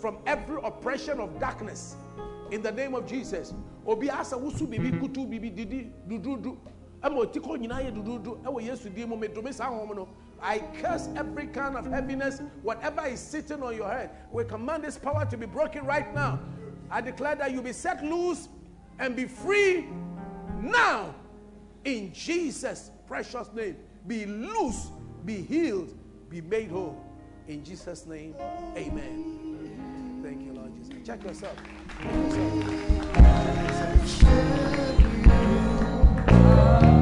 from every oppression of darkness in the name of Jesus. Obi asa wusu bibi kutu bibi didi dududu. Ama otiko nyina ye dududu. Ewo Yesu di mo medome sa hom no. I curse every kind of heaviness, whatever is sitting on your head. We command this power to be broken right now. I declare that you be set loose and be free now in Jesus' precious name. Be loose, be healed, be made whole. In Jesus' name, amen. Thank you, Lord Jesus. Check yourself. Check yourself.